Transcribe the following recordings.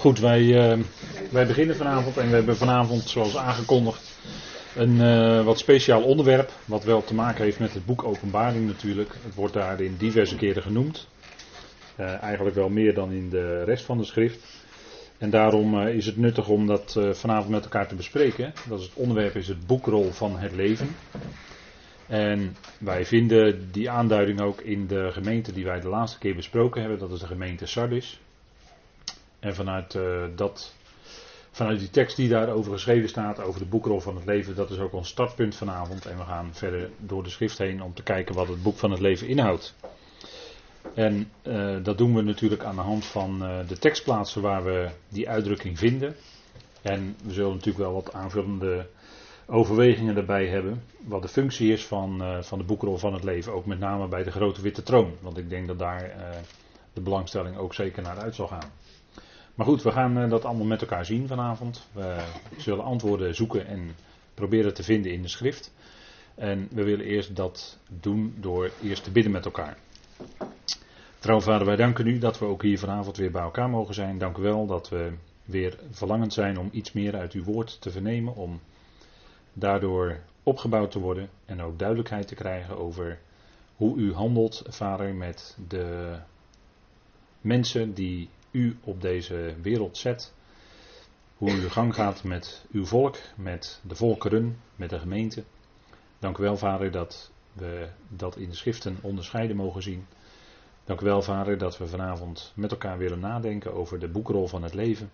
Goed, wij, uh, wij beginnen vanavond en we hebben vanavond, zoals aangekondigd, een uh, wat speciaal onderwerp. Wat wel te maken heeft met het boek Openbaring natuurlijk. Het wordt daarin diverse keren genoemd. Uh, eigenlijk wel meer dan in de rest van de schrift. En daarom is het nuttig om dat vanavond met elkaar te bespreken. Dat is het onderwerp is het boekrol van het leven. En wij vinden die aanduiding ook in de gemeente die wij de laatste keer besproken hebben. Dat is de gemeente Sardis. En vanuit, uh, dat, vanuit die tekst die daarover geschreven staat, over de boekrol van het leven, dat is ook ons startpunt vanavond. En we gaan verder door de schrift heen om te kijken wat het boek van het leven inhoudt. En uh, dat doen we natuurlijk aan de hand van uh, de tekstplaatsen waar we die uitdrukking vinden. En we zullen natuurlijk wel wat aanvullende overwegingen erbij hebben. Wat de functie is van, van de boekrol van het leven. Ook met name bij de grote witte troon. Want ik denk dat daar de belangstelling ook zeker naar uit zal gaan. Maar goed, we gaan uh, dat allemaal met elkaar zien vanavond. We zullen antwoorden zoeken en proberen te vinden in de schrift. En we willen eerst dat doen door eerst te bidden met elkaar. Trouw vader, wij danken u dat we ook hier vanavond weer bij elkaar mogen zijn. Dank u wel dat we weer verlangend zijn om iets meer uit uw woord te vernemen. Om daardoor opgebouwd te worden en ook duidelijkheid te krijgen over hoe u handelt, vader, met de mensen die u op deze wereld zet. Hoe u gang gaat met uw volk, met de volkeren, met de gemeente. Dank u wel, vader, dat we dat in de schriften onderscheiden mogen zien. Dank u wel, vader, dat we vanavond met elkaar willen nadenken over de boekrol van het leven.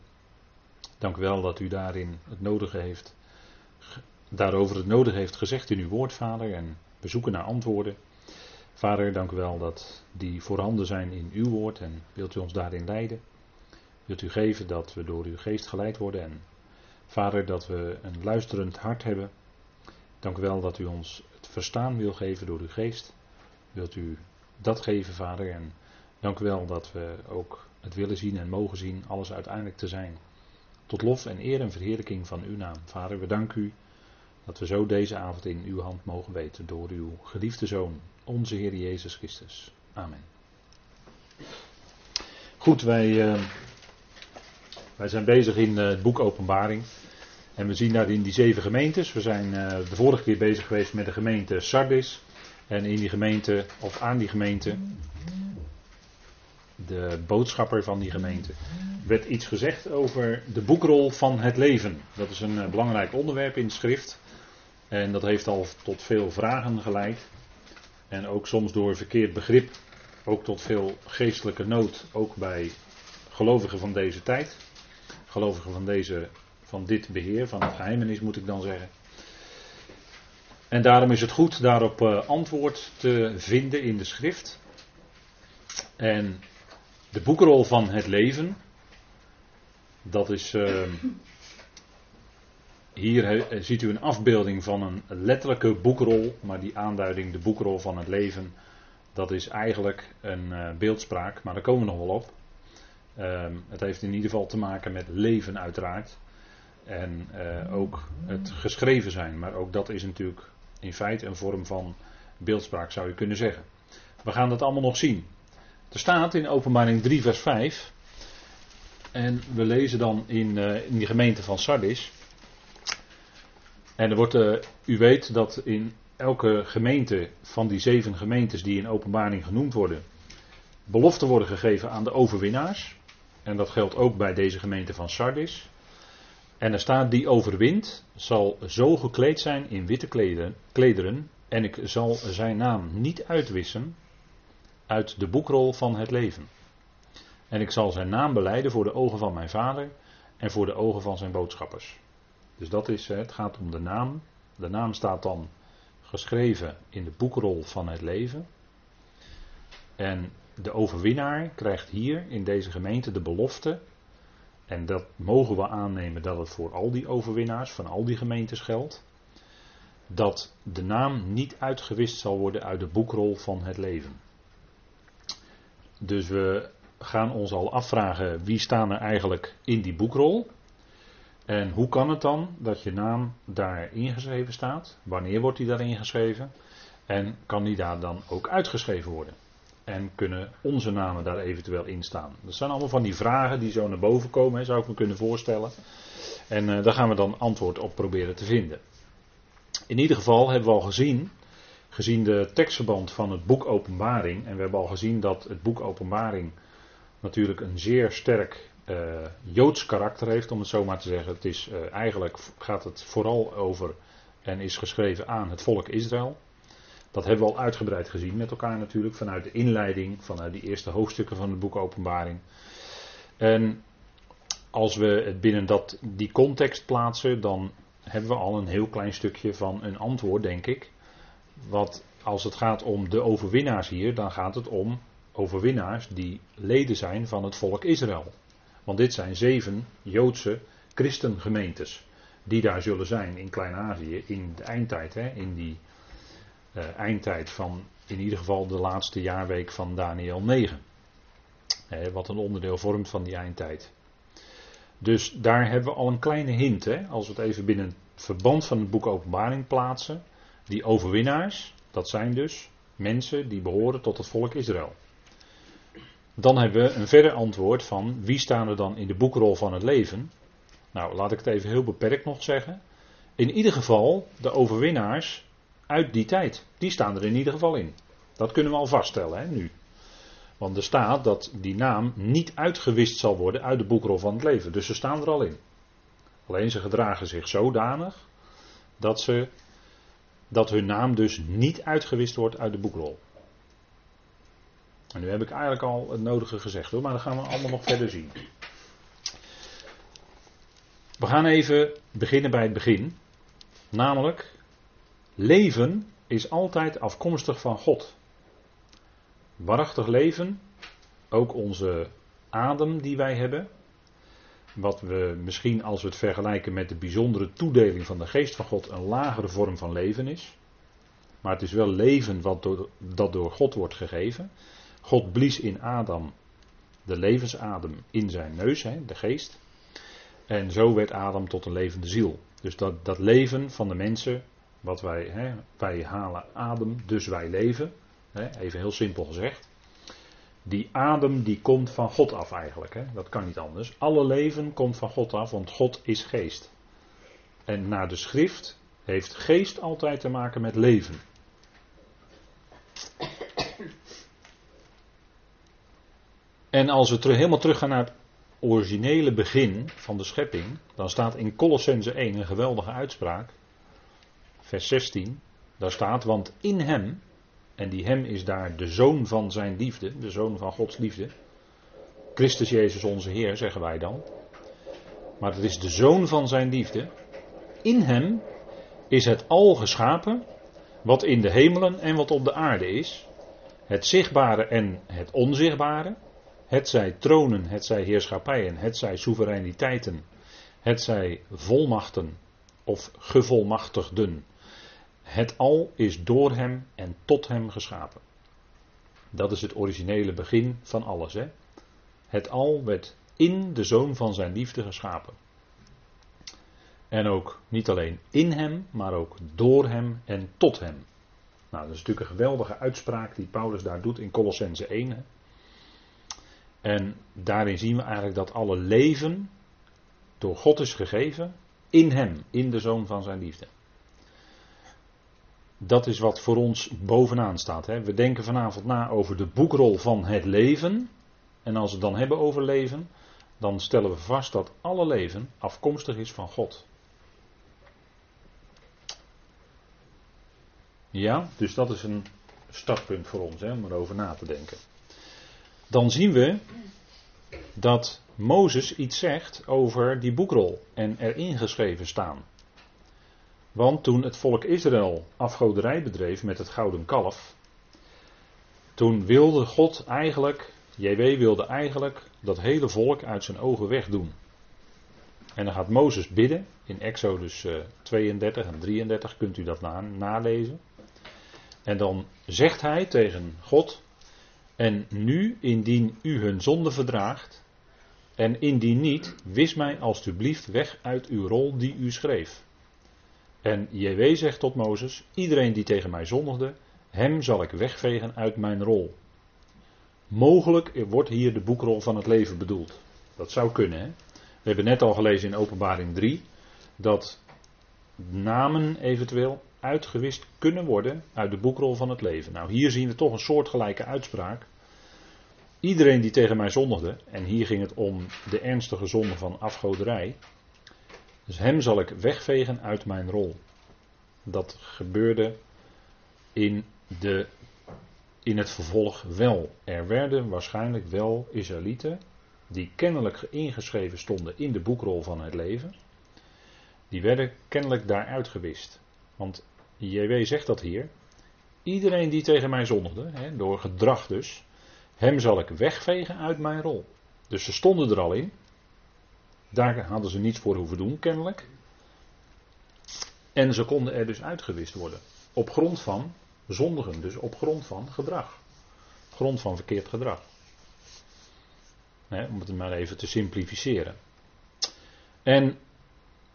Dank u wel dat u daarin het nodige heeft daarover het nodig heeft gezegd in uw woord, Vader. En we zoeken naar antwoorden. Vader, dank u wel dat die voorhanden zijn in uw woord. En wilt u ons daarin leiden? Wilt u geven dat we door uw geest geleid worden? En Vader, dat we een luisterend hart hebben. Dank u wel dat u ons het verstaan wil geven door uw geest. Wilt u dat geven, Vader? En dank u wel dat we ook het willen zien en mogen zien, alles uiteindelijk te zijn. Tot lof en eer en verheerlijking van uw naam. Vader, we danken u dat we zo deze avond in uw hand mogen weten door uw geliefde Zoon, onze Heer Jezus Christus. Amen. Goed, wij, uh, wij zijn bezig in uh, het boek Openbaring. En we zien daarin die zeven gemeentes. We zijn uh, de vorige keer bezig geweest met de gemeente Sardis. En in die gemeente, of aan die gemeente, de boodschapper van die gemeente, werd iets gezegd over de boekrol van het leven. Dat is een belangrijk onderwerp in de schrift. En dat heeft al tot veel vragen geleid. En ook soms door verkeerd begrip ook tot veel geestelijke nood, ook bij gelovigen van deze tijd. Gelovigen van, deze, van dit beheer, van het geheimenis moet ik dan zeggen. En daarom is het goed daarop uh, antwoord te vinden in de schrift. En de boekrol van het leven, dat is uh, hier ziet u een afbeelding van een letterlijke boekrol, maar die aanduiding, de boekrol van het leven, dat is eigenlijk een uh, beeldspraak, maar daar komen we nog wel op. Um, het heeft in ieder geval te maken met leven uiteraard. En uh, ook het geschreven zijn, maar ook dat is natuurlijk in feite een vorm van beeldspraak zou je kunnen zeggen. We gaan dat allemaal nog zien. Er staat in openbaring 3 vers 5, en we lezen dan in, in die gemeente van Sardis. En er wordt, uh, u weet dat in elke gemeente van die zeven gemeentes die in openbaring genoemd worden, beloften worden gegeven aan de overwinnaars. En dat geldt ook bij deze gemeente van Sardis. En er staat die overwint, zal zo gekleed zijn in witte klederen en ik zal zijn naam niet uitwissen uit de boekrol van het leven. En ik zal zijn naam beleiden voor de ogen van mijn vader en voor de ogen van zijn boodschappers. Dus dat is, het gaat om de naam. De naam staat dan geschreven in de boekrol van het leven. En de overwinnaar krijgt hier in deze gemeente de belofte. En dat mogen we aannemen dat het voor al die overwinnaars van al die gemeentes geldt. Dat de naam niet uitgewist zal worden uit de boekrol van het leven. Dus we gaan ons al afvragen wie staan er eigenlijk in die boekrol. En hoe kan het dan dat je naam daar ingeschreven staat? Wanneer wordt die daar ingeschreven? En kan die daar dan ook uitgeschreven worden? En kunnen onze namen daar eventueel in staan? Dat zijn allemaal van die vragen die zo naar boven komen, zou ik me kunnen voorstellen. En uh, daar gaan we dan antwoord op proberen te vinden. In ieder geval hebben we al gezien, gezien de tekstverband van het boek Openbaring, en we hebben al gezien dat het boek Openbaring natuurlijk een zeer sterk uh, joods karakter heeft, om het zo maar te zeggen. Het is, uh, eigenlijk gaat het vooral over en is geschreven aan het volk Israël. Dat hebben we al uitgebreid gezien met elkaar natuurlijk, vanuit de inleiding, vanuit die eerste hoofdstukken van het boek Openbaring. En als we het binnen dat, die context plaatsen, dan hebben we al een heel klein stukje van een antwoord, denk ik. Wat als het gaat om de overwinnaars hier, dan gaat het om overwinnaars die leden zijn van het volk Israël. Want dit zijn zeven Joodse christengemeentes die daar zullen zijn in Klein-Azië in de eindtijd, hè, in die uh, eindtijd van in ieder geval de laatste jaarweek van Daniel 9. Hè, wat een onderdeel vormt van die eindtijd. Dus daar hebben we al een kleine hint, hè, als we het even binnen het verband van het boek Openbaring plaatsen. Die overwinnaars, dat zijn dus mensen die behoren tot het volk Israël. Dan hebben we een verder antwoord van wie staan er dan in de boekrol van het leven. Nou, laat ik het even heel beperkt nog zeggen. In ieder geval de overwinnaars uit die tijd. Die staan er in ieder geval in. Dat kunnen we al vaststellen hè, nu. Want er staat dat die naam niet uitgewist zal worden uit de boekrol van het leven. Dus ze staan er al in. Alleen ze gedragen zich zodanig dat, ze, dat hun naam dus niet uitgewist wordt uit de boekrol. En nu heb ik eigenlijk al het nodige gezegd hoor, maar dat gaan we allemaal nog verder zien. We gaan even beginnen bij het begin. Namelijk, leven is altijd afkomstig van God. Waarachtig leven, ook onze adem die wij hebben, wat we misschien als we het vergelijken met de bijzondere toedeling van de geest van God een lagere vorm van leven is. Maar het is wel leven wat door, dat door God wordt gegeven. God blies in Adam de levensadem in zijn neus, hè, de geest. En zo werd Adam tot een levende ziel. Dus dat, dat leven van de mensen, wat wij, hè, wij halen adem, dus wij leven. Hè, even heel simpel gezegd. Die adem die komt van God af eigenlijk. Hè, dat kan niet anders. Alle leven komt van God af, want God is geest. En naar de schrift heeft geest altijd te maken met leven. En als we terug, helemaal teruggaan naar het originele begin van de schepping, dan staat in Colossense 1 een geweldige uitspraak. Vers 16, daar staat, want in hem, en die hem is daar de zoon van zijn liefde, de zoon van Gods liefde. Christus Jezus onze Heer, zeggen wij dan. Maar het is de zoon van zijn liefde. In hem is het al geschapen, wat in de hemelen en wat op de aarde is. Het zichtbare en het onzichtbare het zij tronen, het zij heerschappijen, het zij soevereiniteiten, het zij volmachten of gevolmachtigden. Het al is door hem en tot hem geschapen. Dat is het originele begin van alles. Hè? Het al werd in de zoon van zijn liefde geschapen. En ook niet alleen in hem, maar ook door hem en tot hem. Nou, dat is natuurlijk een geweldige uitspraak die Paulus daar doet in Colossense 1. En daarin zien we eigenlijk dat alle leven door God is gegeven in Hem, in de Zoon van Zijn liefde. Dat is wat voor ons bovenaan staat. Hè. We denken vanavond na over de boekrol van het leven. En als we het dan hebben over leven, dan stellen we vast dat alle leven afkomstig is van God. Ja, dus dat is een startpunt voor ons hè, om erover na te denken dan zien we dat Mozes iets zegt over die boekrol en erin geschreven staan. Want toen het volk Israël afgoderij bedreef met het gouden kalf, toen wilde God eigenlijk, JW wilde eigenlijk dat hele volk uit zijn ogen wegdoen. En dan gaat Mozes bidden, in Exodus 32 eh, en 33 kunt u dat nalezen. En dan zegt hij tegen God, en nu, indien u hun zonde verdraagt, en indien niet, wis mij alstublieft weg uit uw rol die u schreef. En JW zegt tot Mozes: Iedereen die tegen mij zondigde, hem zal ik wegvegen uit mijn rol. Mogelijk wordt hier de boekrol van het leven bedoeld. Dat zou kunnen. Hè? We hebben net al gelezen in Openbaring 3 dat namen eventueel uitgewist kunnen worden uit de boekrol van het leven. Nou, hier zien we toch een soortgelijke uitspraak. Iedereen die tegen mij zondigde, en hier ging het om de ernstige zonde van afgoderij, dus hem zal ik wegvegen uit mijn rol. Dat gebeurde in, de, in het vervolg wel. Er werden waarschijnlijk wel Israëlieten, die kennelijk ingeschreven stonden in de boekrol van het leven, die werden kennelijk daar uitgewist. Want JW zegt dat hier. Iedereen die tegen mij zondigde, hè, door gedrag dus, hem zal ik wegvegen uit mijn rol. Dus ze stonden er al in. Daar hadden ze niets voor hoeven doen, kennelijk. En ze konden er dus uitgewist worden. Op grond van zondigen, dus op grond van gedrag. Op grond van verkeerd gedrag. om het maar even te simplificeren. En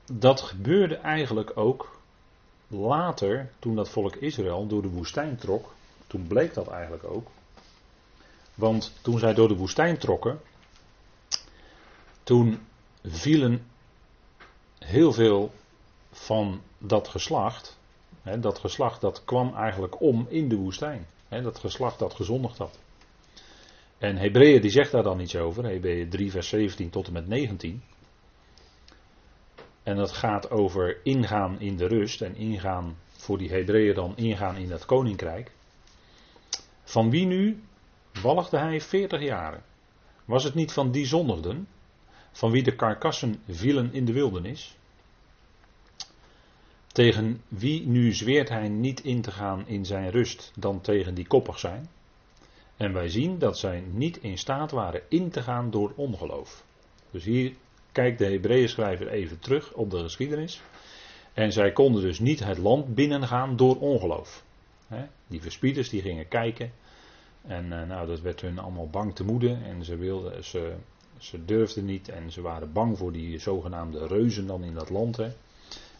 dat gebeurde eigenlijk ook later, toen dat volk Israël door de woestijn trok. Toen bleek dat eigenlijk ook. Want toen zij door de woestijn trokken, toen vielen heel veel van dat geslacht. Hè, dat geslacht dat kwam eigenlijk om in de woestijn. Hè, dat geslacht dat gezondigd had. En Hebreeën die zegt daar dan iets over. Hebreeën 3 vers 17 tot en met 19. En dat gaat over ingaan in de rust en ingaan voor die Hebreeën dan ingaan in het koninkrijk. Van wie nu walgde hij 40 jaren? Was het niet van die zondigden, van wie de karkassen vielen in de wildernis? Tegen wie nu zweert hij niet in te gaan in zijn rust dan tegen die koppig zijn? En wij zien dat zij niet in staat waren in te gaan door ongeloof. Dus hier kijkt de Hebreeën even terug op de geschiedenis. En zij konden dus niet het land binnengaan door ongeloof. Die verspieders die gingen kijken. En eh, nou, dat werd hun allemaal bang te moede. En ze, wilden, ze, ze durfden niet. En ze waren bang voor die zogenaamde reuzen dan in dat land.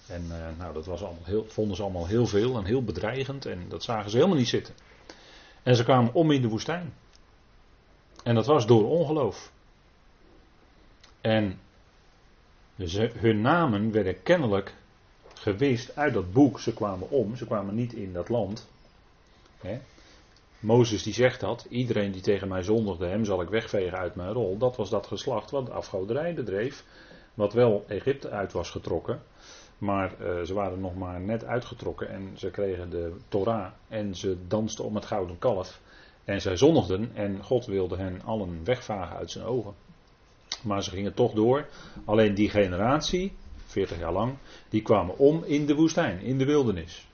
En uh, nou, dat was allemaal heel, vonden ze allemaal heel veel en heel bedreigend. En dat zagen ze helemaal niet zitten. En ze kwamen om in de woestijn. En dat was door ongeloof. En hun namen werden kennelijk gewist uit dat boek. Ze kwamen om, ze kwamen niet in dat land. Hè. Mozes die zegt dat, iedereen die tegen mij zondigde, hem zal ik wegvegen uit mijn rol. Dat was dat geslacht wat afgoderij bedreef, wat wel Egypte uit was getrokken. Maar uh, ze waren nog maar net uitgetrokken en ze kregen de Torah en ze dansten om het gouden kalf. En zij zondigden en God wilde hen allen wegvagen uit zijn ogen. Maar ze gingen toch door. Alleen die generatie, 40 jaar lang, die kwamen om in de woestijn, in de wildernis.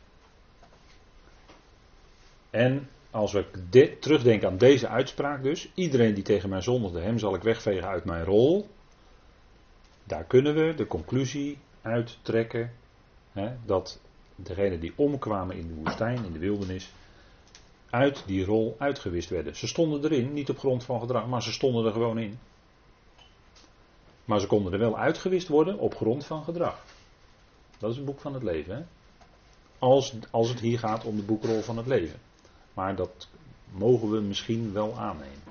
En als we terugdenken aan deze uitspraak dus, iedereen die tegen mij zondigde, hem zal ik wegvegen uit mijn rol. Daar kunnen we de conclusie uittrekken hè, dat degenen die omkwamen in de woestijn, in de wildernis, uit die rol uitgewist werden. Ze stonden erin, niet op grond van gedrag, maar ze stonden er gewoon in. Maar ze konden er wel uitgewist worden op grond van gedrag. Dat is het boek van het leven. Hè? Als, als het hier gaat om de boekrol van het leven. Maar dat mogen we misschien wel aannemen.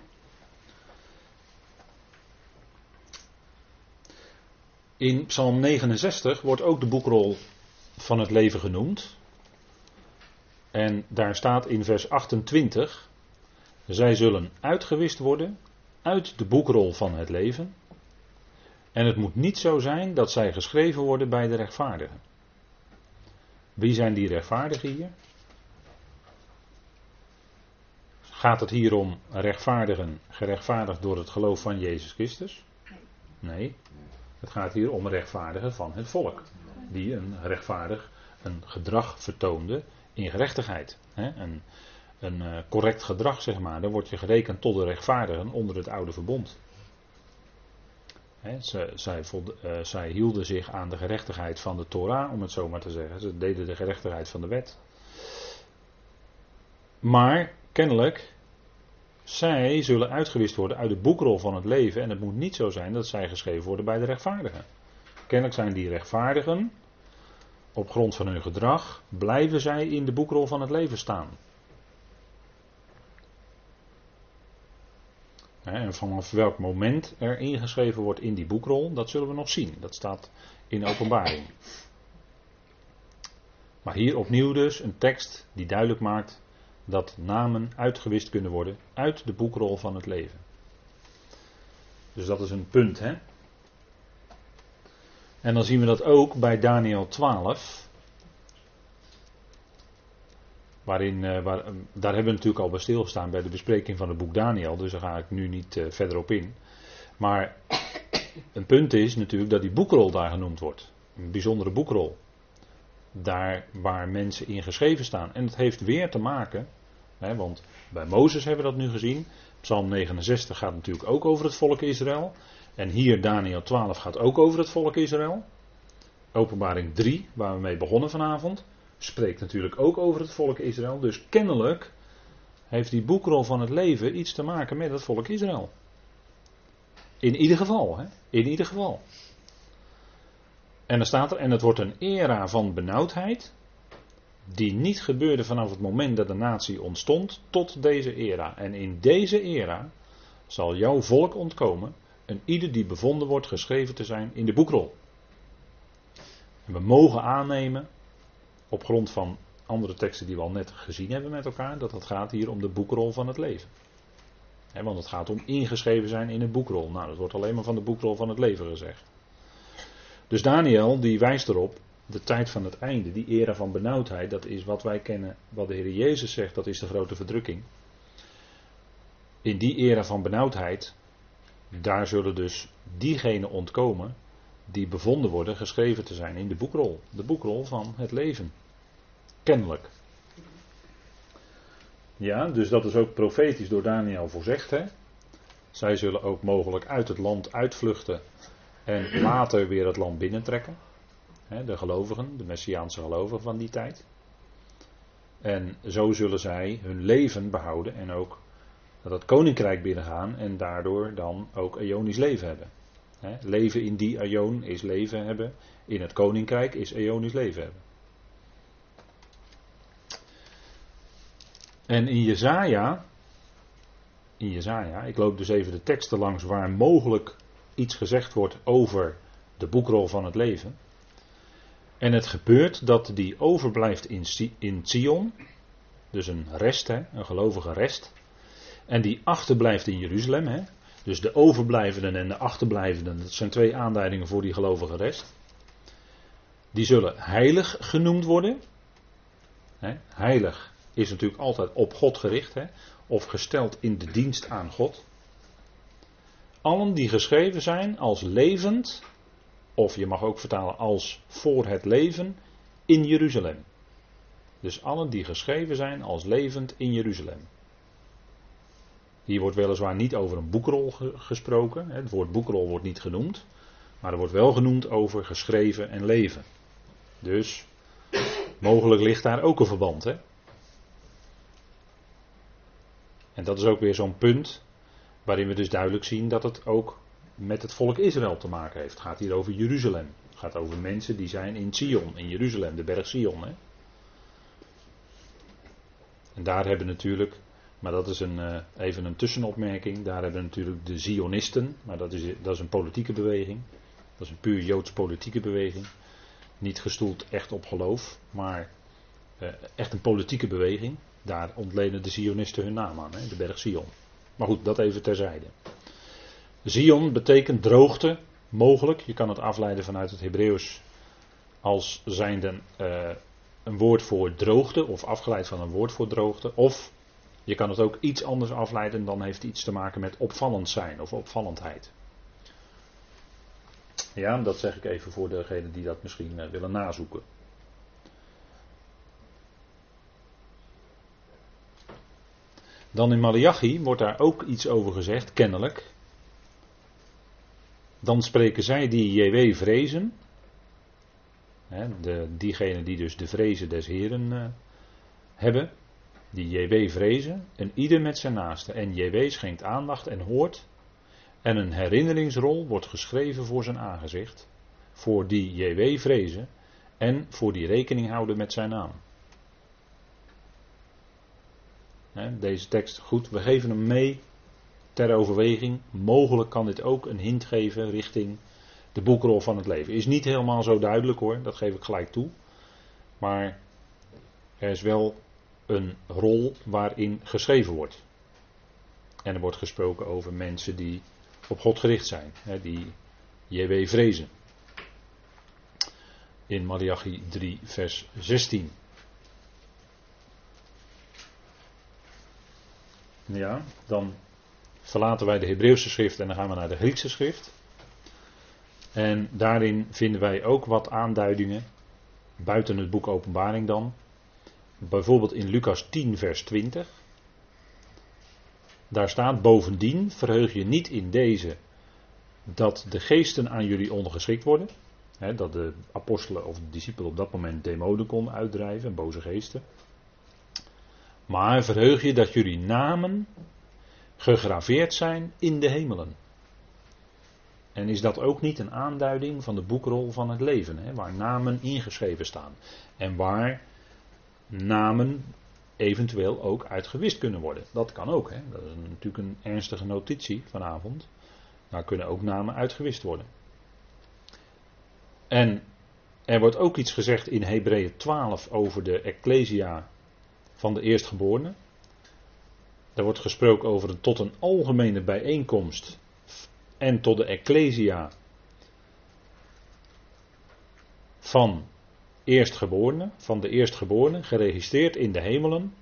In Psalm 69 wordt ook de boekrol van het leven genoemd. En daar staat in vers 28: Zij zullen uitgewist worden uit de boekrol van het leven en het moet niet zo zijn dat zij geschreven worden bij de rechtvaardigen. Wie zijn die rechtvaardigen hier? Gaat het hier om rechtvaardigen, gerechtvaardigd door het geloof van Jezus Christus? Nee. Het gaat hier om rechtvaardigen van het volk. Die een rechtvaardig een gedrag vertoonde in gerechtigheid. Een, een eh, correct gedrag, zeg maar. Dan word je gerekend tot de rechtvaardigen onder het oude verbond zij, uh, zij, hielden zich aan de gerechtigheid van de Torah, om het zo maar te zeggen. Ze deden de gerechtigheid van de wet. Maar kennelijk, zij zullen uitgewist worden uit de boekrol van het leven. En het moet niet zo zijn dat zij geschreven worden bij de rechtvaardigen. Kennelijk zijn die rechtvaardigen, op grond van hun gedrag, blijven zij in de boekrol van het leven staan. En vanaf welk moment er ingeschreven wordt in die boekrol, dat zullen we nog zien. Dat staat in openbaring. Maar hier opnieuw dus een tekst die duidelijk maakt dat namen uitgewist kunnen worden uit de boekrol van het leven. Dus dat is een punt, hè? En dan zien we dat ook bij Daniel 12. Uh, waar, daar hebben we natuurlijk al bij stilgestaan bij de bespreking van het boek Daniel, dus daar ga ik nu niet uh, verder op in. Maar een punt is natuurlijk dat die boekrol daar genoemd wordt. Een bijzondere boekrol. Daar waar mensen in geschreven staan. En het heeft weer te maken, hè, want bij Mozes hebben we dat nu gezien. Psalm 69 gaat natuurlijk ook over het volk Israël. En hier Daniel 12 gaat ook over het volk Israël. Openbaring 3, waar we mee begonnen vanavond, spreekt natuurlijk ook over het volk Israël. Dus kennelijk heeft die boekrol van het leven iets te maken met het volk Israël. In ieder geval, hè? In ieder geval. En dan staat er, en het wordt een era van benauwdheid, die niet gebeurde vanaf het moment dat de natie ontstond tot deze era. En in deze era zal jouw volk ontkomen, en ieder die bevonden wordt geschreven te zijn in de boekrol. We mogen aannemen, op grond van andere teksten die we al net gezien hebben met elkaar, dat het gaat hier om de boekrol van het leven. want het gaat om ingeschreven zijn in een boekrol. Nou, dat wordt alleen maar van de boekrol van het leven gezegd. Dus Daniel die wijst erop, de tijd van het einde, die era van benauwdheid, dat is wat wij kennen, wat de Heer Jezus zegt, dat is de grote verdrukking. In die era van benauwdheid, daar zullen dus diegenen ontkomen die bevonden worden geschreven te zijn in de boekrol. De boekrol van het leven. Kennelijk. Ja, dus dat is ook profetisch door Daniel voorzegd. Hè? Zij zullen ook mogelijk uit het land uitvluchten en later weer het land binnentrekken. Hè, de gelovigen, de Messiaanse gelovigen van die tijd. En zo zullen zij hun leven behouden en ook dat koninkrijk binnengaan en daardoor dan ook eonisch leven hebben. Leven in die eon is leven hebben, in het koninkrijk is eonisch leven hebben. En in Jezaja, in Jezaja, ik loop dus even de teksten langs waar mogelijk iets gezegd wordt over de boekrol van het leven. En het gebeurt dat die overblijft in, in Sion, dus een rest, hè, een gelovige rest. En die achterblijft in Jeruzalem. Hè? Dus de overblijvenden en de achterblijvenden, dat zijn twee aanduidingen voor die gelovige rest. Die zullen heilig genoemd worden. Heilig is natuurlijk altijd op God gericht, of gesteld in de dienst aan God. Allen die geschreven zijn als levend, of je mag ook vertalen als voor het leven, in Jeruzalem. Dus allen die geschreven zijn als levend in Jeruzalem. Hier wordt weliswaar niet over een boekrol gesproken. Het woord boekrol wordt niet genoemd. Maar er wordt wel genoemd over geschreven en leven. Dus mogelijk ligt daar ook een verband. Hè? En dat is ook weer zo'n punt waarin we dus duidelijk zien dat het ook met het volk Israël te maken heeft. Het gaat hier over Jeruzalem. Het gaat over mensen die zijn in Sion, in Jeruzalem, de berg Sion. Hè? En daar hebben natuurlijk maar dat is een, uh, even een tussenopmerking. Daar hebben natuurlijk de Zionisten, maar dat is, dat is een politieke beweging. Dat is een puur Joods politieke beweging. Niet gestoeld echt op geloof, maar uh, echt een politieke beweging. Daar ontlenen de Zionisten hun naam aan, hè, de berg Zion. Maar goed, dat even terzijde. Zion betekent droogte, mogelijk. Je kan het afleiden vanuit het Hebreeuws als zijnde uh, een woord voor droogte, of afgeleid van een woord voor droogte, of je kan het ook iets anders afleiden, dan heeft iets te maken met opvallend zijn of opvallendheid. Ja, dat zeg ik even voor degenen die dat misschien uh, willen nazoeken. Dan in Malachi wordt daar ook iets over gezegd, kennelijk. Dan spreken zij die JW vrezen. De, diegenen die dus de vrezen des Heren uh, hebben die JW vrezen, en ieder met zijn naaste. En JW schenkt aandacht en hoort. En een herinneringsrol wordt geschreven voor zijn aangezicht. Voor die JW vrezen en voor die rekening houden met zijn naam. deze tekst, goed, we geven hem mee ter overweging. Mogelijk kan dit ook een hint geven richting de boekrol van het leven. Is niet helemaal zo duidelijk hoor, dat geef ik gelijk toe. Maar er is wel een rol waarin geschreven wordt. En er wordt gesproken over mensen die op God gericht zijn, hè, die JW vrezen. In Malachi 3, vers 16. Ja, dan verlaten wij de Hebreeuwse schrift en dan gaan we naar de Griekse schrift. En daarin vinden wij ook wat aanduidingen, buiten het boek Openbaring dan. Bijvoorbeeld in Lucas 10, vers 20. Daar staat bovendien, verheug je niet in deze dat de geesten aan jullie ondergeschikt worden. dat de apostelen of de discipelen op dat moment demonen konden uitdrijven, boze geesten. Maar verheug je dat jullie namen gegraveerd zijn in de hemelen. En is dat ook niet een aanduiding van de boekrol van het leven, waar namen ingeschreven staan? En waar namen eventueel ook uitgewist kunnen worden. Dat kan ook, hè. dat is natuurlijk een ernstige notitie vanavond. Daar kunnen ook namen uitgewist worden. En er wordt ook iets gezegd in Hebreeën 12 over de Ecclesia van de eerstgeborene. Daar wordt gesproken over een tot een algemene bijeenkomst en tot de Ecclesia van eerstgeborene, van de eerstgeborene, geregistreerd in de hemelen,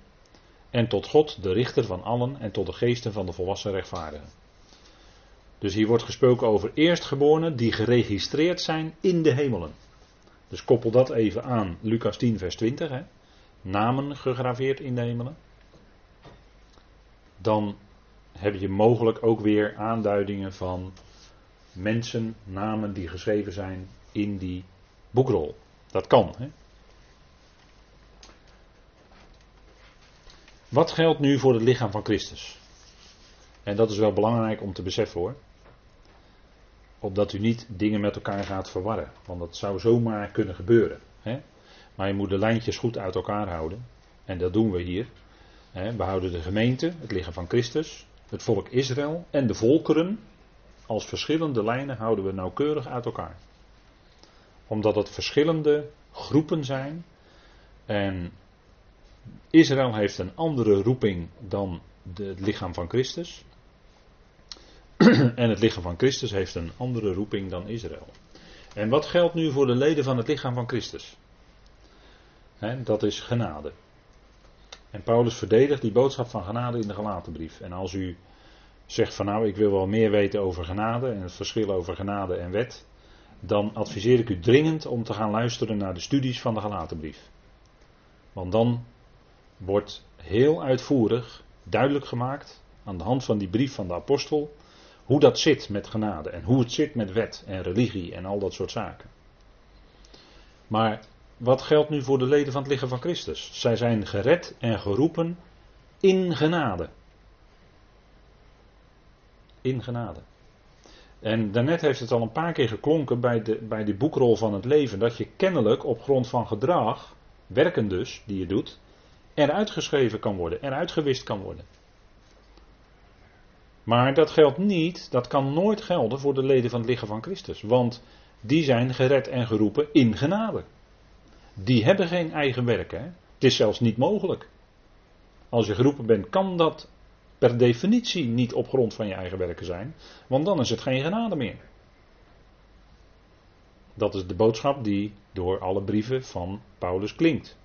en tot God, de richter van allen, en tot de geesten van de volwassen rechtvaardigen. Dus hier wordt gesproken over eerstgeborenen die geregistreerd zijn in de hemelen. Dus koppel dat even aan Lucas 10, vers 20. Hè. Namen gegraveerd in de hemelen. Dan heb je mogelijk ook weer aanduidingen van mensen, namen die geschreven zijn in die boekrol. Dat kan. Hè? Wat geldt nu voor het lichaam van Christus? En dat is wel belangrijk om te beseffen hoor. Opdat u niet dingen met elkaar gaat verwarren. Want dat zou zomaar kunnen gebeuren. Hè? Maar je moet de lijntjes goed uit elkaar houden. En dat doen we hier. We houden de gemeente, het lichaam van Christus, het volk Israël en de volkeren als verschillende lijnen houden we nauwkeurig uit elkaar. Omdat het verschillende groepen zijn. En Israël heeft een andere roeping dan het lichaam van Christus. en het lichaam van Christus heeft een andere roeping dan Israël. En wat geldt nu voor de leden van het lichaam van Christus? dat is genade. En Paulus verdedigt die boodschap van genade in de gelatenbrief. En als u zegt van nou ik wil wel meer weten over genade en het verschil over genade en wet, dan adviseer ik u dringend om te gaan luisteren naar de studies van de gelatenbrief. Want dan wordt heel uitvoerig duidelijk gemaakt aan de hand van die brief van de apostel hoe dat zit met genade en hoe het zit met wet en religie en al dat soort zaken. Maar wat geldt nu voor de leden van het lichaam van Christus? Zij zijn gered en geroepen in genade. In genade. En daarnet heeft het al een paar keer geklonken bij de, bij de boekrol van het leven. Dat je kennelijk op grond van gedrag, werken dus, die je doet, eruit geschreven kan worden, eruit gewist kan worden. Maar dat geldt niet, dat kan nooit gelden voor de leden van het lichaam van Christus. Want die zijn gered en geroepen in genade. Die hebben geen eigen werk. Hè? Het is zelfs niet mogelijk. Als je geroepen bent, kan dat per definitie niet op grond van je eigen werken zijn. Want dan is het geen genade meer. Dat is de boodschap die door alle brieven van Paulus klinkt.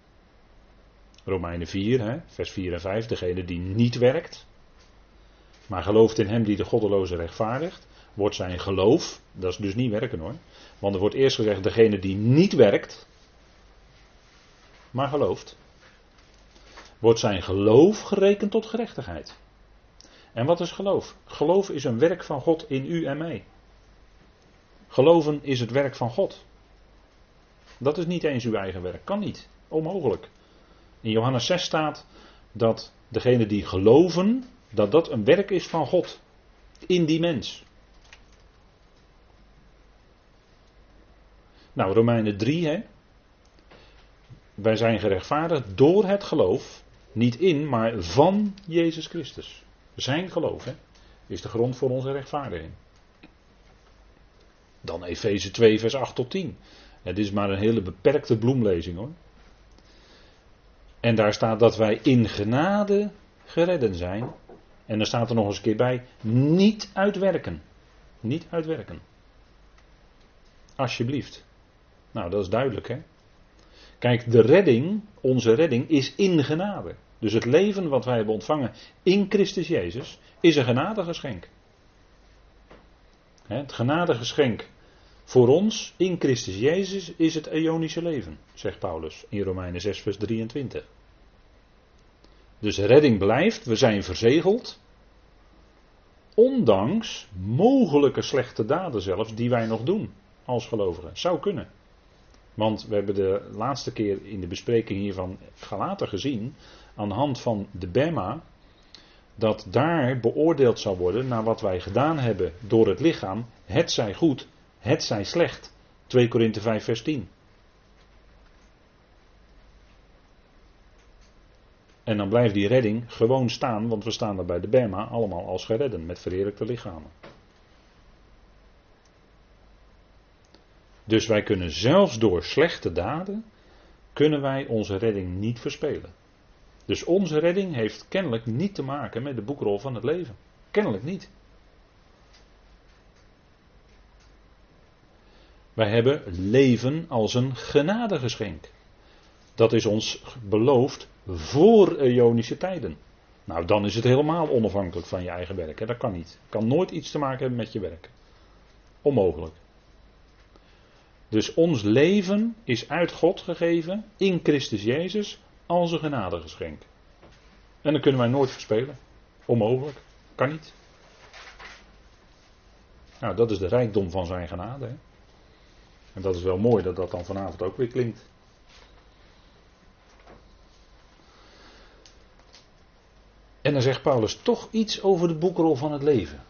Romeinen 4, hè, vers 4 en 5. Degene die niet werkt, maar gelooft in hem die de goddeloze rechtvaardigt, wordt zijn geloof, dat is dus niet werken hoor. Want er wordt eerst gezegd, degene die niet werkt, maar gelooft, wordt zijn geloof gerekend tot gerechtigheid. En wat is geloof? Geloof is een werk van God in u en mij. Geloven is het werk van God. Dat is niet eens uw eigen werk, kan niet, onmogelijk. In Johannes 6 staat dat degene die geloven, dat dat een werk is van God in die mens. Nou, Romeinen 3, hè. Wij zijn gerechtvaardigd door het geloof, niet in, maar van Jezus Christus. Zijn geloof, is de grond voor onze rechtvaardiging. Dan Efeze 2, vers 8 tot 10. Het is maar een hele beperkte bloemlezing hoor. En daar staat dat wij in genade geredden zijn. En dan staat er nog eens een keer bij, niet uitwerken. Niet uitwerken. Alsjeblieft. Nou, dat is duidelijk hè. Kijk, de redding, onze redding, is in genade. Dus het leven wat wij hebben ontvangen in Christus Jezus is een genadegeschenk. Het genadegeschenk voor ons in Christus Jezus is het eonische leven, zegt Paulus in Romeinen 6, vers 23. Dus redding blijft, we zijn verzegeld, ondanks mogelijke slechte daden zelfs die wij nog doen als gelovigen. Zou kunnen. Want we hebben de laatste keer in de bespreking hiervan Galater gezien, aan de hand van de Bema, dat daar beoordeeld zal worden naar wat wij gedaan hebben door het lichaam, het zij goed, het zij slecht. 2 Korinthe 5 vers 10. En dan blijft die redding gewoon staan, want we staan er bij de Bema allemaal als geredden met verheerlijkte lichamen. Dus wij kunnen zelfs door slechte daden, kunnen wij onze redding niet verspelen. Dus onze redding heeft kennelijk niet te maken met de boekrol van het leven. Kennelijk niet. Wij hebben leven als een genadegeschenk. Dat is ons beloofd voor Ionische tijden. Nou, dan is het helemaal onafhankelijk van je eigen werk. Hè? Dat kan niet. Kan nooit iets te maken hebben met je werk. Onmogelijk. Dus ons leven is uit God gegeven in Christus Jezus als een genadegeschenk. En dan kunnen wij nooit verspelen. Onmogelijk. Kan niet. Nou, dat is de rijkdom van zijn genade. Hè? En dat is wel mooi dat dat dan vanavond ook weer klinkt. En dan zegt Paulus toch iets over de boekrol van het leven.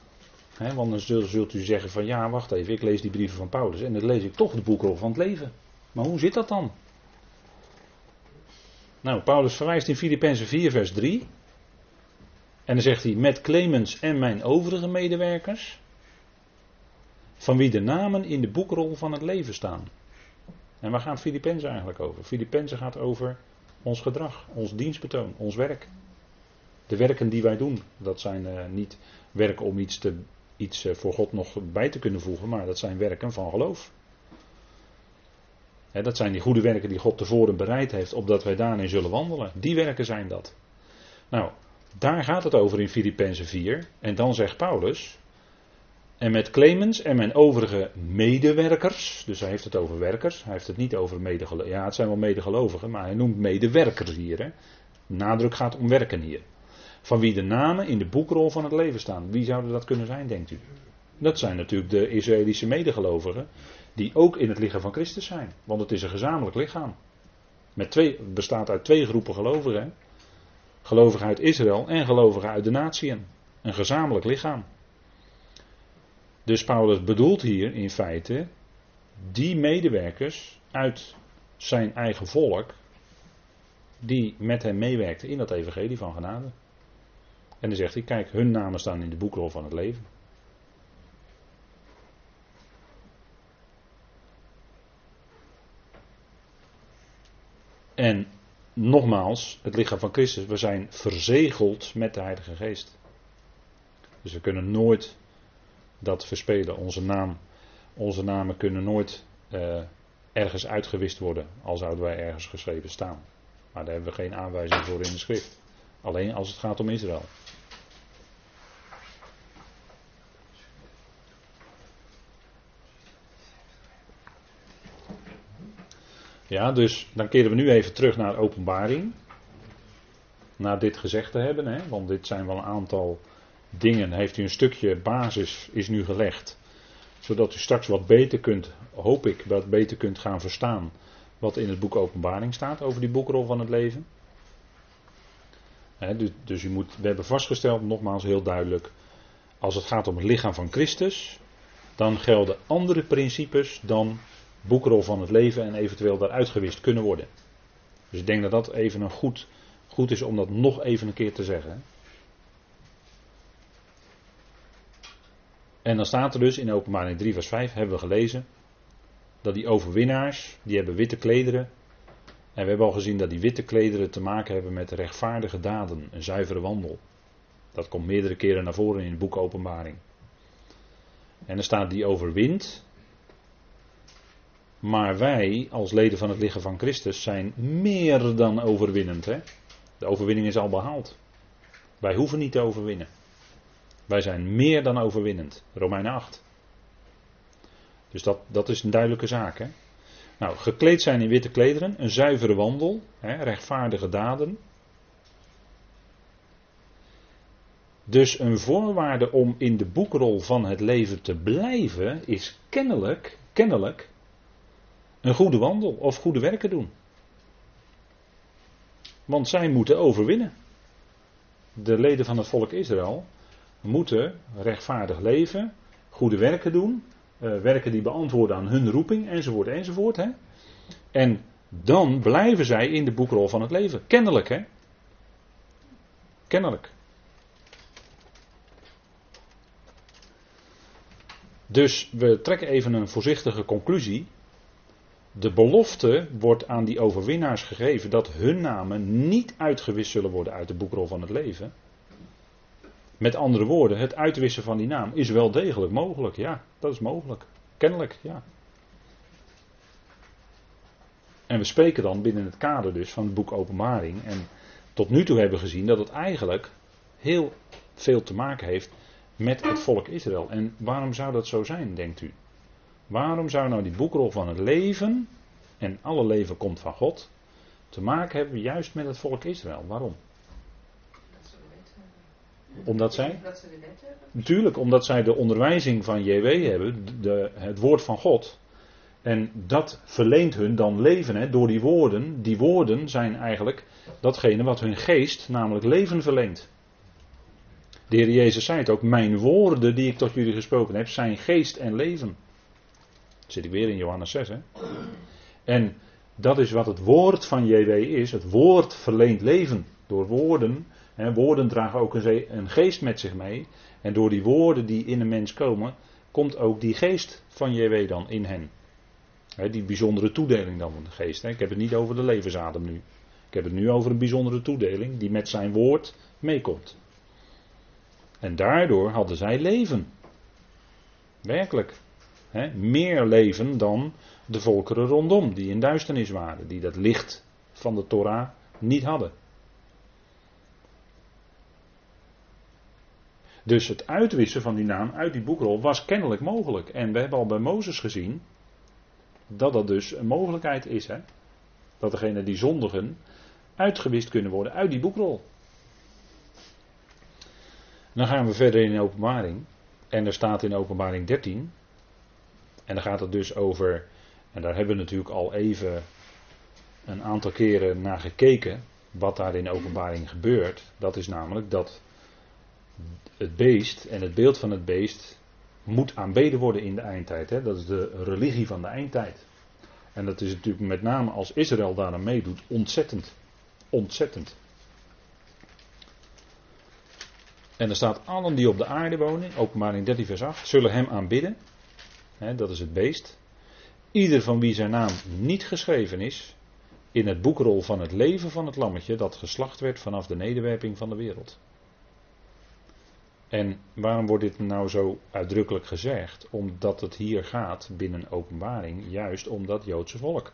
Want dan zult, zult, u zeggen van ja, wacht even, ik lees die brieven van Paulus en dan lees ik toch de boekrol van het leven. Maar hoe zit dat dan? Nou, Paulus verwijst in Filippenzen 4 vers 3. En dan zegt hij, met Clemens en mijn overige medewerkers, van wie de namen in de boekrol van het leven staan. En waar gaat Filippenzen eigenlijk over? Filippenzen gaat over ons gedrag, ons dienstbetoon, ons werk. De werken die wij doen, dat zijn uh, niet werken om iets, te, iets uh, voor God nog bij te kunnen voegen, maar dat zijn werken van geloof. dat zijn die goede werken die God tevoren bereid heeft, opdat wij daarin zullen wandelen. Die werken zijn dat. Nou, daar gaat het over in Filippenzen 4. En dan zegt Paulus, en met Clemens en mijn overige medewerkers, dus hij heeft het over werkers, hij heeft het niet over medegelovigen. Ja, het zijn wel medegelovigen, maar hij noemt medewerkers hier. Hè. Nadruk gaat om werken hier. Van wie de namen in de boekrol van het leven staan. Wie zouden dat kunnen zijn, denkt u? Dat zijn natuurlijk de Israëlische medegelovigen, die ook in het lichaam van Christus zijn. Want het is een gezamenlijk lichaam. Met twee, bestaat uit twee groepen gelovigen. Gelovigen uit Israël en gelovigen uit de natieën. Een gezamenlijk lichaam. Dus Paulus bedoelt hier in feite die medewerkers uit zijn eigen volk, die met hem meewerkten in dat evangelie van genade. En dan zegt hij, kijk, hun namen staan in de boekrol van het leven. En nogmaals, het lichaam van Christus, we zijn verzegeld met de Heilige Geest. Dus we kunnen nooit dat verspelen. Onze, naam, onze namen kunnen nooit uh, ergens uitgewist worden, al zouden wij ergens geschreven staan. Maar daar hebben we geen aanwijzing voor in de schrift. Alleen als het gaat om Israël. Ja, dus dan keren we nu even terug naar openbaring. Na dit gezegd te hebben, hè, want dit zijn wel een aantal dingen heeft u een stukje basis is nu gelegd. Zodat u straks wat beter kunt, hoop ik, wat beter kunt gaan verstaan wat in het boek Openbaring staat over die boekrol van het leven. Dus, dus moet, we hebben vastgesteld, nogmaals heel duidelijk, als het gaat om het lichaam van Christus, dan gelden andere principes dan boekrol van het leven en eventueel daaruit gewist kunnen worden. Dus ik denk dat dat even een goed, goed is om dat nog even een keer te zeggen. En dan staat er dus in openbaring 3 vers 5, hebben we gelezen, dat die overwinnaars, die hebben witte klederen. En we hebben al gezien dat die witte klederen te maken hebben met rechtvaardige daden, een zuivere wandel. Dat komt meerdere keren naar voren in het boek Openbaring. En er staat die overwint. Maar wij, als leden van het lichaam van Christus, zijn meer dan overwinnend. Hè? De overwinning is al behaald. Wij hoeven niet te overwinnen. Wij zijn meer dan overwinnend. Romeinen 8. Dus dat, dat is een duidelijke zaak. Hè? Nou, gekleed zijn in witte klederen, een zuivere wandel, hè, rechtvaardige daden. Dus een voorwaarde om in de boekrol van het leven te blijven is kennelijk, kennelijk een goede wandel of goede werken doen. Want zij moeten overwinnen. De leden van het volk Israël moeten rechtvaardig leven, goede werken doen, werken die beantwoorden aan hun roeping, enzovoort, enzovoort. Hè? En dan blijven zij in de boekrol van het leven. Kennelijk, hè? Kennelijk. Dus we trekken even een voorzichtige conclusie. De belofte wordt aan die overwinnaars gegeven dat hun namen niet uitgewist zullen worden uit de boekrol van het leven. Met andere woorden, het uitwissen van die naam is wel degelijk mogelijk. Ja, dat is mogelijk. Kennelijk, ja. En we spreken dan binnen het kader dus van het boek Openbaring. En tot nu toe hebben we gezien dat het eigenlijk heel veel te maken heeft met het volk Israël. En waarom zou dat zo zijn, denkt u? Waarom zou nou die boekrol van het leven, en alle leven komt van God, te maken hebben juist met het volk Israël? Waarom? Omdat zij? Natuurlijk, omdat zij de onderwijzing van JW hebben, de, het woord van God. En dat verleent hun dan leven hè, door die woorden. Die woorden zijn eigenlijk datgene wat hun geest, namelijk leven verleent. De Heer Jezus zei het ook, mijn woorden die ik tot jullie gesproken heb, zijn geest en leven. Dat zit ik weer in Johannes 6. Hè? En dat is wat het woord van JW is. Het woord verleent leven. Door woorden woorden dragen ook een, geest met zich mee. En door die woorden die in een mens komen, komt ook die geest van JW dan in hen. die bijzondere toedeling dan van de geest. Ik heb het niet over de levensadem nu. Ik heb het nu over een bijzondere toedeling die met zijn woord meekomt. En daardoor hadden zij leven. Werkelijk. meer leven dan de volkeren rondom, die in duisternis waren, die dat licht van de Torah niet hadden. Dus het uitwissen van die naam uit die boekrol was kennelijk mogelijk. En we hebben al bij Mozes gezien dat dat dus een mogelijkheid is. Hè? Dat degenen die zondigen uitgewist kunnen worden uit die boekrol. Dan gaan we verder in openbaring. En er staat in openbaring 13. En dan gaat het dus over. En daar hebben we natuurlijk al even een aantal keren naar gekeken. Wat daar in openbaring gebeurt. Dat is namelijk dat het beest en het beeld van het beest moet aanbeden worden in de eindtijd. Hè? Dat is de religie van de eindtijd. En dat is natuurlijk met name als Israël daar aan meedoet ontzettend. Ontzettend. En er staat allen die op de aarde wonen, openbaring 13 vers 8, zullen hem aanbidden. Dat is het beest. Ieder van wie zijn naam niet geschreven is in het boekrol van het leven van het lammetje dat geslacht werd vanaf de nederwerping van de wereld. En waarom wordt dit nou zo uitdrukkelijk gezegd? Omdat het hier gaat binnen openbaring juist om dat Joodse volk.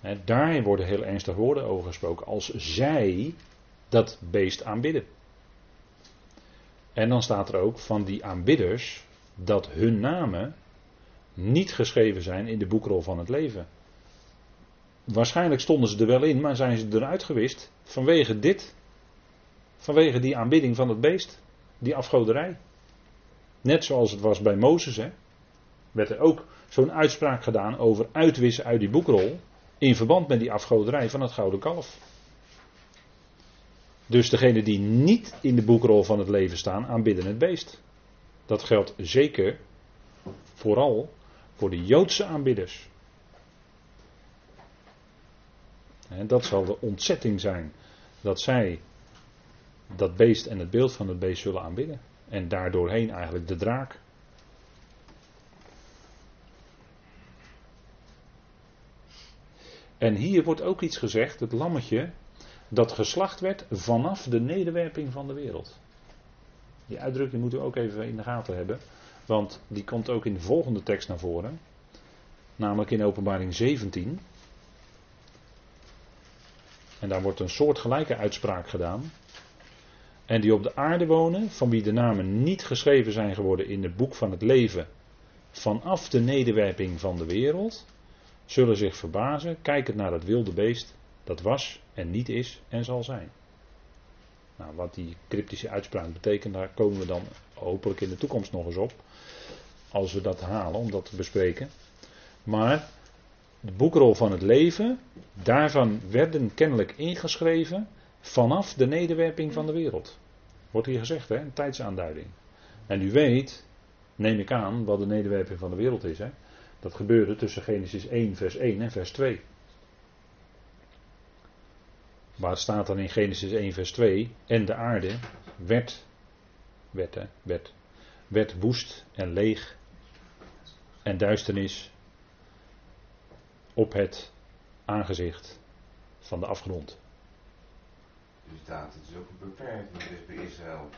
He, daar worden heel ernstige woorden over gesproken als zij dat beest aanbidden. En dan staat er ook van die aanbidders dat hun namen niet geschreven zijn in de boekrol van het leven. Waarschijnlijk stonden ze er wel in, maar zijn ze eruit gewist vanwege dit Vanwege die aanbidding van het beest. Die afgoderij. Net zoals het was bij Mozes. Hè, werd er ook zo'n uitspraak gedaan over uitwissen uit die boekrol. In verband met die afgoderij van het gouden kalf. Dus degenen die niet in de boekrol van het leven staan, aanbidden het beest. Dat geldt zeker vooral voor de Joodse aanbidders. En dat zal de ontzetting zijn dat zij dat beest en het beeld van het beest zullen aanbidden. En daardoorheen eigenlijk de draak. En hier wordt ook iets gezegd, het lammetje dat geslacht werd vanaf de nederwerping van de wereld. Die uitdrukking moeten we ook even in de gaten hebben, want die komt ook in de volgende tekst naar voren, namelijk in Openbaring 17. En daar wordt een soortgelijke uitspraak gedaan. En die op de aarde wonen, van wie de namen niet geschreven zijn geworden in het boek van het leven, vanaf de nederwerping van de wereld, zullen zich verbazen, kijkend naar dat wilde beest, dat was en niet is en zal zijn. Nou, wat die cryptische uitspraak betekent, daar komen we dan hopelijk in de toekomst nog eens op. Als we dat halen om dat te bespreken. Maar de boekrol van het leven, daarvan werden kennelijk ingeschreven vanaf de nederwerping van de wereld. Wordt hier gezegd, hè? een tijdsaanduiding. En u weet, neem ik aan, wat de nederwerping van de wereld is. Hè? Dat gebeurde tussen Genesis 1, vers 1 en vers 2. Waar staat dan in Genesis 1, vers 2? En de aarde werd, werd, hè, werd, werd woest en leeg en duisternis op het aangezicht van de afgrond. Dus staat, het is ook een beperking dus bij Israël.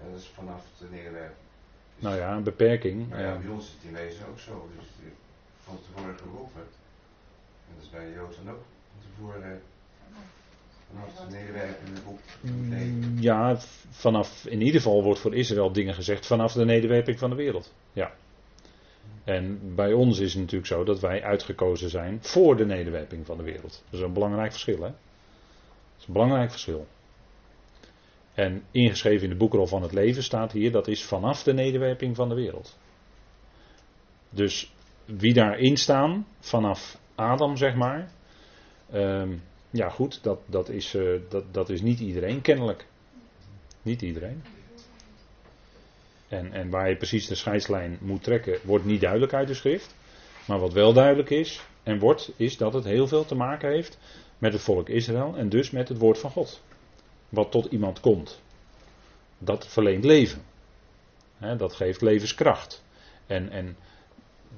En dat is vanaf de nederwerping. Dus, Nou ja, een beperking. Maar ja, eh, bij ons is het in wezen ook zo. Dus eh, van tevoren geroepen. En dat is bij de Jood dan ook van tevoren. Vanaf de nederwerping boek. Nee. Mm, Ja, vanaf, in ieder geval wordt voor Israël dingen gezegd vanaf de nederwerping van de wereld. Ja. En bij ons is het natuurlijk zo dat wij uitgekozen zijn voor de nederwerping van de wereld. Dat is een belangrijk verschil, hè? Is een belangrijk verschil. En ingeschreven in de boekrol van het leven staat hier, dat is vanaf de nederwerping van de wereld. Dus wie daarin staan, vanaf Adam zeg maar, ehm, ja goed, dat, dat, is, eh, dat, dat is niet iedereen kennelijk. Niet iedereen. En, en waar je precies de scheidslijn moet trekken, wordt niet duidelijk uit de schrift. Maar wat wel duidelijk is, en wordt, is dat het heel veel te maken heeft met het volk Israël en dus met het woord van God. Wat tot iemand komt. Dat verleent leven. Dat geeft levenskracht. En, en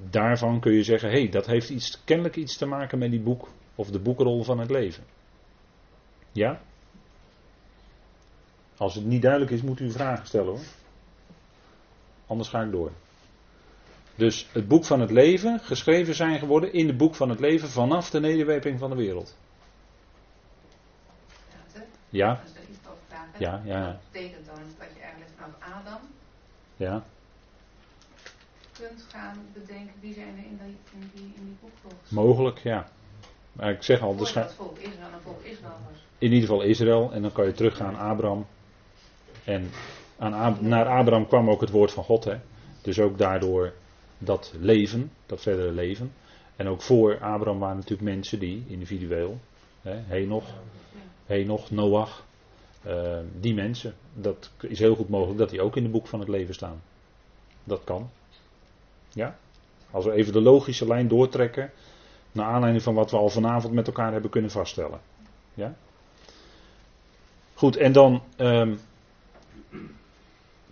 daarvan kun je zeggen, hé, hey, dat heeft iets, kennelijk iets te maken met die boek of de boekrol van het leven. Ja? Als het niet duidelijk is, moet u vragen stellen hoor. Anders ga ik door. Dus het boek van het leven, geschreven zijn geworden in het boek van het leven vanaf de nederwerping van de wereld. Ja, vragen. ja, ja, Dat betekent dan dat je eigenlijk vanaf Adam ja. kunt gaan bedenken wie zijn er in die, in die, in die boekrol Mogelijk, ja. Maar ik zeg al, de Voordat scha- volk Israël een volk Israël was. in ieder geval Israël. En dan kan je teruggaan aan Abraham. En aan Ab- naar Abraham kwam ook het woord van God. Hè? Dus ook daardoor dat leven, dat verdere leven. En ook voor Abraham waren natuurlijk mensen die individueel, hè, Henoch, Henoch, Noach, eh, die mensen. Dat is heel goed mogelijk dat die ook in het boek van het leven staan. Dat kan. Ja? Als we even de logische lijn doortrekken, naar aanleiding van wat we al vanavond met elkaar hebben kunnen vaststellen. Ja? Goed, en dan ehm,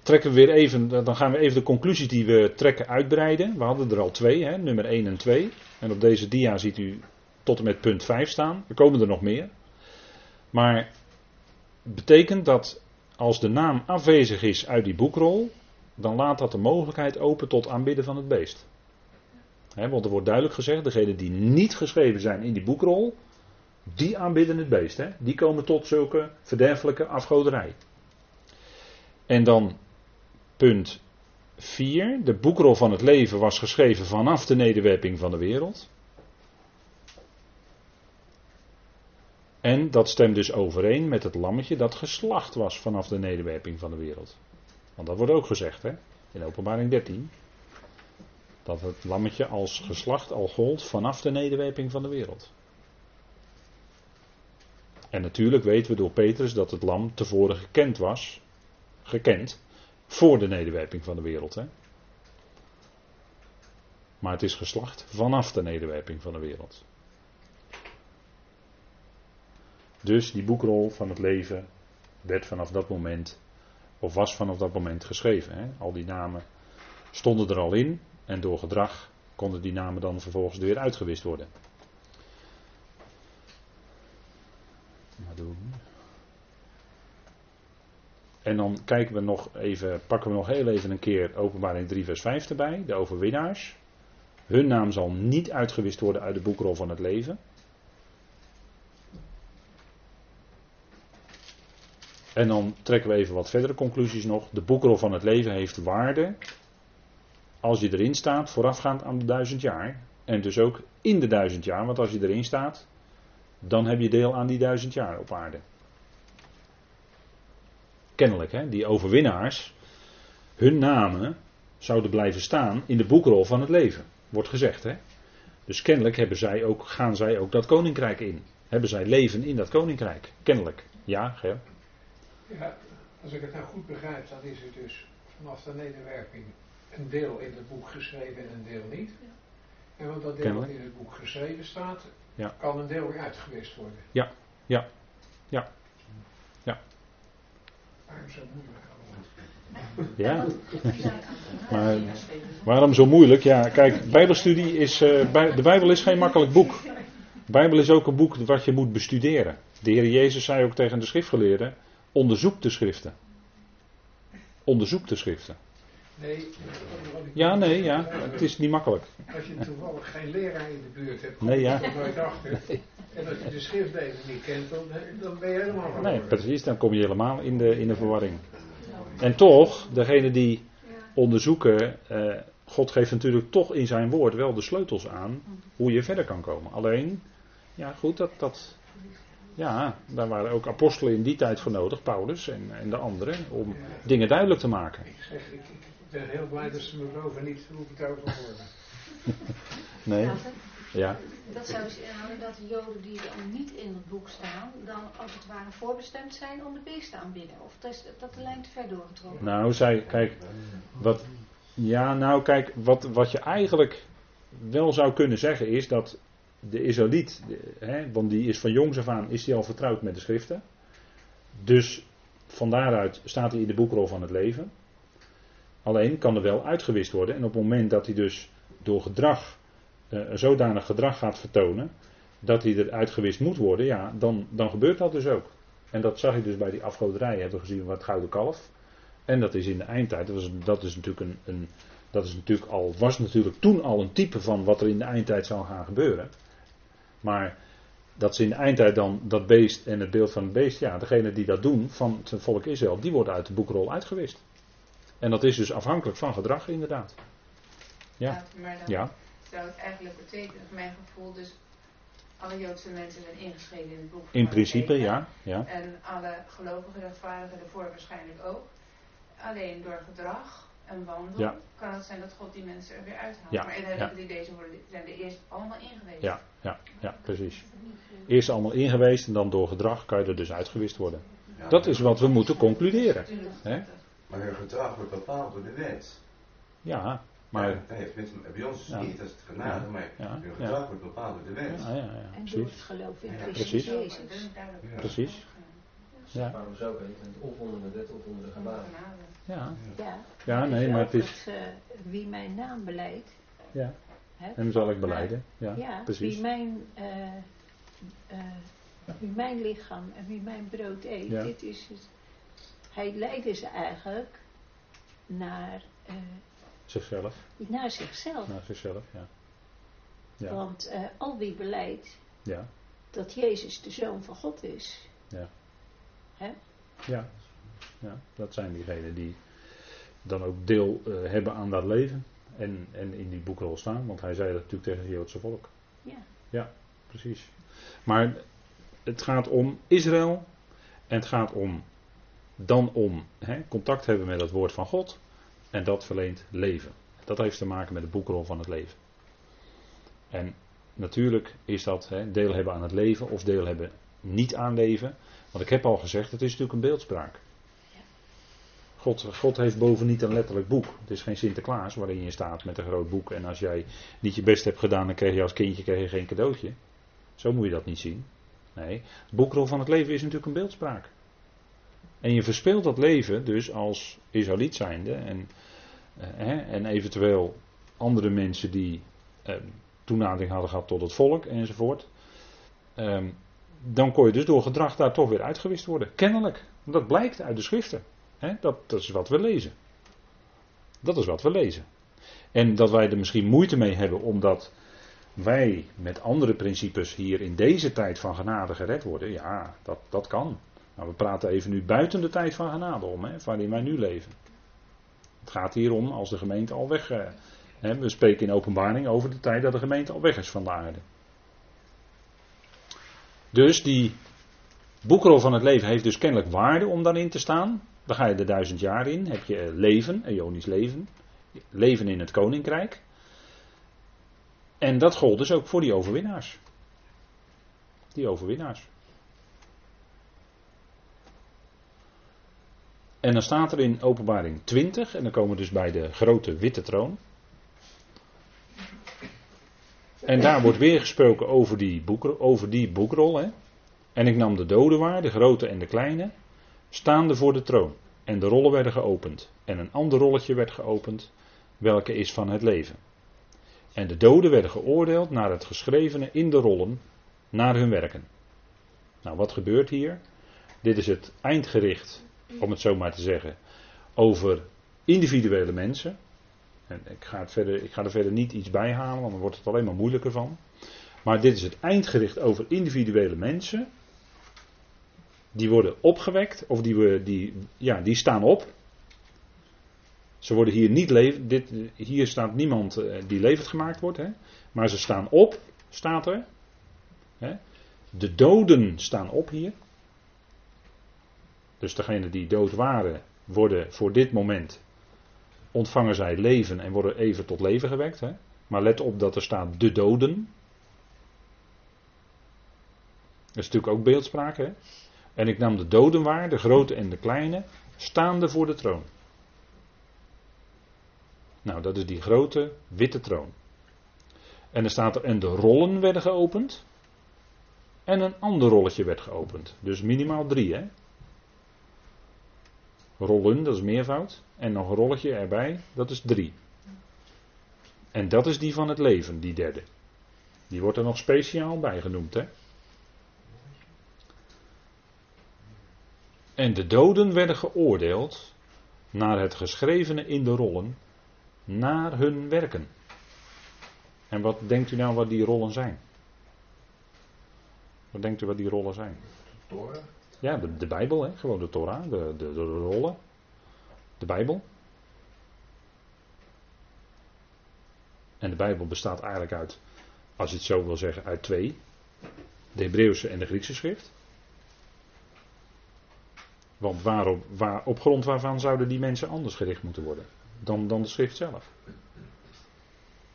trekken we weer even, dan gaan we even de conclusies die we trekken uitbreiden. We hadden er al twee, hè, nummer 1 en 2. En op deze dia ziet u tot en met punt 5 staan. Er komen er nog meer. Maar betekent dat als de naam afwezig is uit die boekrol, dan laat dat de mogelijkheid open tot aanbidden van het beest. Want er wordt duidelijk gezegd, degenen die niet geschreven zijn in die boekrol, die aanbidden het beest. Hè? Die komen tot zulke verderfelijke afgoderij. En dan punt 4. De boekrol van het leven was geschreven vanaf de nederwerping van de wereld. En dat stemt dus overeen met het lammetje dat geslacht was vanaf de nederwerping van de wereld. Want dat wordt ook gezegd hè, in openbaring 13. Dat het lammetje als geslacht al gold vanaf de nederwerping van de wereld. En natuurlijk weten we door Petrus dat het lam tevoren gekend was, gekend, voor de nederwerping van de wereld. Hè? Maar het is geslacht vanaf de nederwerping van de wereld. Dus die boekrol van het leven werd vanaf dat moment Of was vanaf dat moment geschreven. Hè? Al die namen stonden er al in. En door gedrag konden die namen dan vervolgens weer uitgewist worden. En dan kijken we nog even, pakken we nog heel even een keer openbaring 3 vers 5 erbij, de overwinnaars. Hun naam zal niet uitgewist worden uit de boekrol van het leven. En dan trekken we even wat verdere conclusies nog. De boekrol van het leven heeft waarde als je erin staat voorafgaand aan de duizend jaar. En dus ook in de duizend jaar, want als je erin staat, dan heb je deel aan die duizend jaar op aarde. Kennelijk, hè, die overwinnaars, hun namen zouden blijven staan in de boekrol van het leven, wordt gezegd. Hè. Dus kennelijk hebben zij ook, gaan zij ook dat koninkrijk in. Hebben zij leven in dat koninkrijk. Kennelijk. Ja, Ger? Ja, als ik het nou goed begrijp, dan is het dus vanaf de nederwerping een deel in het boek geschreven en een deel niet. En want dat deel in het boek geschreven staat, Ja. kan een deel weer uitgewist worden. Ja, ja, ja. Ja. Waarom zo moeilijk? Ja. Maar waarom zo moeilijk? Ja, kijk, Bijbelstudie is. eh, bij- de Bijbel is geen makkelijk boek. De Bijbel is ook een boek wat je moet bestuderen. De Heer Jezus zei ook tegen de schriftgeleerden: onderzoek de schriften. Onderzoek de schriften. Nee, Ja, nee, ja, het is niet makkelijk. Als je toevallig geen leraar in de buurt hebt, Nee, je ja. nooit achter. En als je de schriftlezer niet kent, dan, dan ben je helemaal verloren. Nee, precies, dan kom je helemaal in de, in de verwarring. En toch, degene die onderzoeken, eh, God geeft natuurlijk toch in zijn woord wel de sleutels aan hoe je verder kan komen. Alleen, ja goed, dat, dat ja, daar waren ook apostelen in die tijd voor nodig, Paulus en, en de anderen, om dingen duidelijk te maken. Ik zeg, ik, ik ben heel blij dat ze me boven niet hoe ik het over horen. Nee, ja, Dat zou dus inhouden dat de Joden die dan niet in het boek staan, dan als het ware voorbestemd zijn om de beest te aanbidden. Of dat is dat de lijn te ver doorgetrokken. nou, zij, kijk, wat, ja, nou, kijk, wat, wat je eigenlijk wel zou kunnen zeggen is dat de Israëliet, hè, want die is van jongs af aan, is hij al vertrouwd met de schriften. Dus van daaruit staat hij in de boekrol van het leven. Alleen kan er wel uitgewist worden. En op het moment dat hij dus door gedrag, eh, zodanig gedrag gaat vertonen, dat hij er uitgewist moet worden, ja, dan, dan gebeurt dat dus ook. En dat zag je dus bij die afgoderij, hebben we gezien, wat gouden kalf. En dat is in de eindtijd, dat, was, dat is natuurlijk een, een dat is natuurlijk al, was natuurlijk toen al een type van wat er in de eindtijd zou gaan gebeuren. Maar dat ze in de eindtijd dan dat beest en het beeld van het beest, ja, degene die dat doen van het volk Israël, die worden uit de boekrol uitgewist. En dat is dus afhankelijk van gedrag, inderdaad. Ja. Maar dan Ja, zou het eigenlijk betekenen, mijn gevoel, dus alle Joodse mensen zijn ingeschreven in het boek. in principe, ja. ja. En alle gelovigen, rechtvaardigen ervoor waarschijnlijk ook. Alleen door gedrag en wandel Ja. kan het zijn dat God die mensen er weer uithaalt. Ja, Maar in het idee, deze worden, zijn er eerst allemaal ingewezen. Ja, ja, ja, precies. Eerst allemaal ingeweest en dan door gedrag kan je er dus uitgewist worden. Ja, Dat is wat we moeten concluderen. Hè? Maar hun gedrag wordt bepaald door de wet. Ja, maar. Ja, met, bij ons is het Ja. niet, dat is het genade, maar Ja, hun ja. gedrag wordt bepaald door de wet. Ja, ja, ja, En door het precies. geloof in Ja, Christus precies. Jezus. Ja. Precies. Ja, Waarom zou ik het? Of onder de wet of onder de genade. ja, Ja, ja nee, maar het is. eh, wie mijn naam beleidt, Ja, hè, hem zal ik beleiden. Ja, ja, precies. wie mijn, eh, eh, wie mijn lichaam en wie mijn brood eet, Ja. dit is het. Hij leidde ze eigenlijk naar, eh, Zichzelf. naar zichzelf. Naar zichzelf, ja. Ja, Want eh, al wie beleidt ja, dat Jezus de Zoon van God is, ja. Hè? Ja. ja, dat zijn diegenen die dan ook deel eh, hebben aan dat leven. En, en in die boekrol staan, want hij zei dat natuurlijk tegen het Joodse volk. ja, Precies. Maar het gaat om Israël. En het gaat om dan om hè, contact hebben met het woord van God. En dat verleent leven. Dat heeft te maken met de boekrol van het leven. En natuurlijk is dat hè, deel hebben aan het leven of deel hebben niet aan leven. Want ik heb al gezegd, het is natuurlijk een beeldspraak. God, God heeft boven niet een letterlijk boek. Het is geen Sinterklaas waarin je staat met een groot boek. En als jij niet je best hebt gedaan, dan kreeg je als kindje je geen cadeautje. Zo moet je dat niet zien. Nee, het boekrol van het leven is natuurlijk een beeldspraak. En je verspeelt dat leven dus als Israëliet zijnde en, eh, en eventueel andere mensen die eh, toenadering hadden gehad tot het volk enzovoort. Ehm, dan kon je dus door gedrag daar toch weer uitgewist worden. Kennelijk. Dat blijkt uit de schriften. Dat, dat is wat we lezen. Dat is wat we lezen. En dat wij er misschien moeite mee hebben omdat wij met andere principes hier in deze tijd van genade gered worden. Ja, dat, dat kan. Maar we praten even nu buiten de tijd van genade om, waarin wij nu leven. Het gaat hier om als de gemeente al weg. Eh, we spreken in openbaring over de tijd dat de gemeente al weg is van de aarde. Dus die boekrol van het leven heeft dus kennelijk waarde om daarin te staan. Dan ga je er duizend jaar in. Heb je eh, leven, eonisch leven. Leven in het koninkrijk. En dat gold dus ook voor die overwinnaars. Die overwinnaars. En dan staat er in openbaring 20, en dan komen we dus bij de grote witte troon. En daar wordt weer gesproken over die, boekrol, over die boekrol. Hè. En ik nam de doden waar, de grote en de kleine, staande voor de troon. En de rollen werden geopend. En een ander rolletje werd geopend, welke is van het leven. En de doden werden geoordeeld naar het geschrevene in de rollen, naar hun werken. Nou, wat gebeurt hier? Dit is het eindgericht, om het zo maar te zeggen, over individuele mensen. En ik ga, verder, ik ga er verder niet iets bij halen, want dan wordt het alleen maar moeilijker van. Maar dit is het eindgericht over individuele mensen. Die worden opgewekt, of die, die, ja, die staan op. Ze worden hier niet leven. Dit, hier staat niemand eh, die levend gemaakt wordt. Hè, maar ze staan op, staat er. Hè. De doden staan op hier. Dus degenen die dood waren, worden voor dit moment ontvangen zij leven en worden even tot leven gewekt. Hè? Maar let op dat er staat de doden. Dat is natuurlijk ook beeldspraak. Hè? En ik nam de doden waar, de grote en de kleine, staande voor de troon. Nou, dat is die grote witte troon. En er staat er, en de rollen werden geopend. En een ander rolletje werd geopend. Dus minimaal drie, hè? Rollen, dat is meervoud. En nog een rolletje erbij, dat is drie. En dat is die van het leven, die derde. Die wordt er nog speciaal bij genoemd, hè? En de doden werden geoordeeld naar het geschrevene in de rollen, naar hun werken. En wat denkt u nou wat die rollen zijn? Wat denkt u wat die rollen zijn? Torah. Ja, de, de Bijbel, hè? gewoon de Torah, de, de, de rollen. De Bijbel. En de Bijbel bestaat eigenlijk uit, als je het zo wil zeggen, uit twee. De Hebreeuwse en de Griekse schrift. Want waarop, waar, op grond waarvan zouden die mensen anders gericht moeten worden dan, dan de schrift zelf?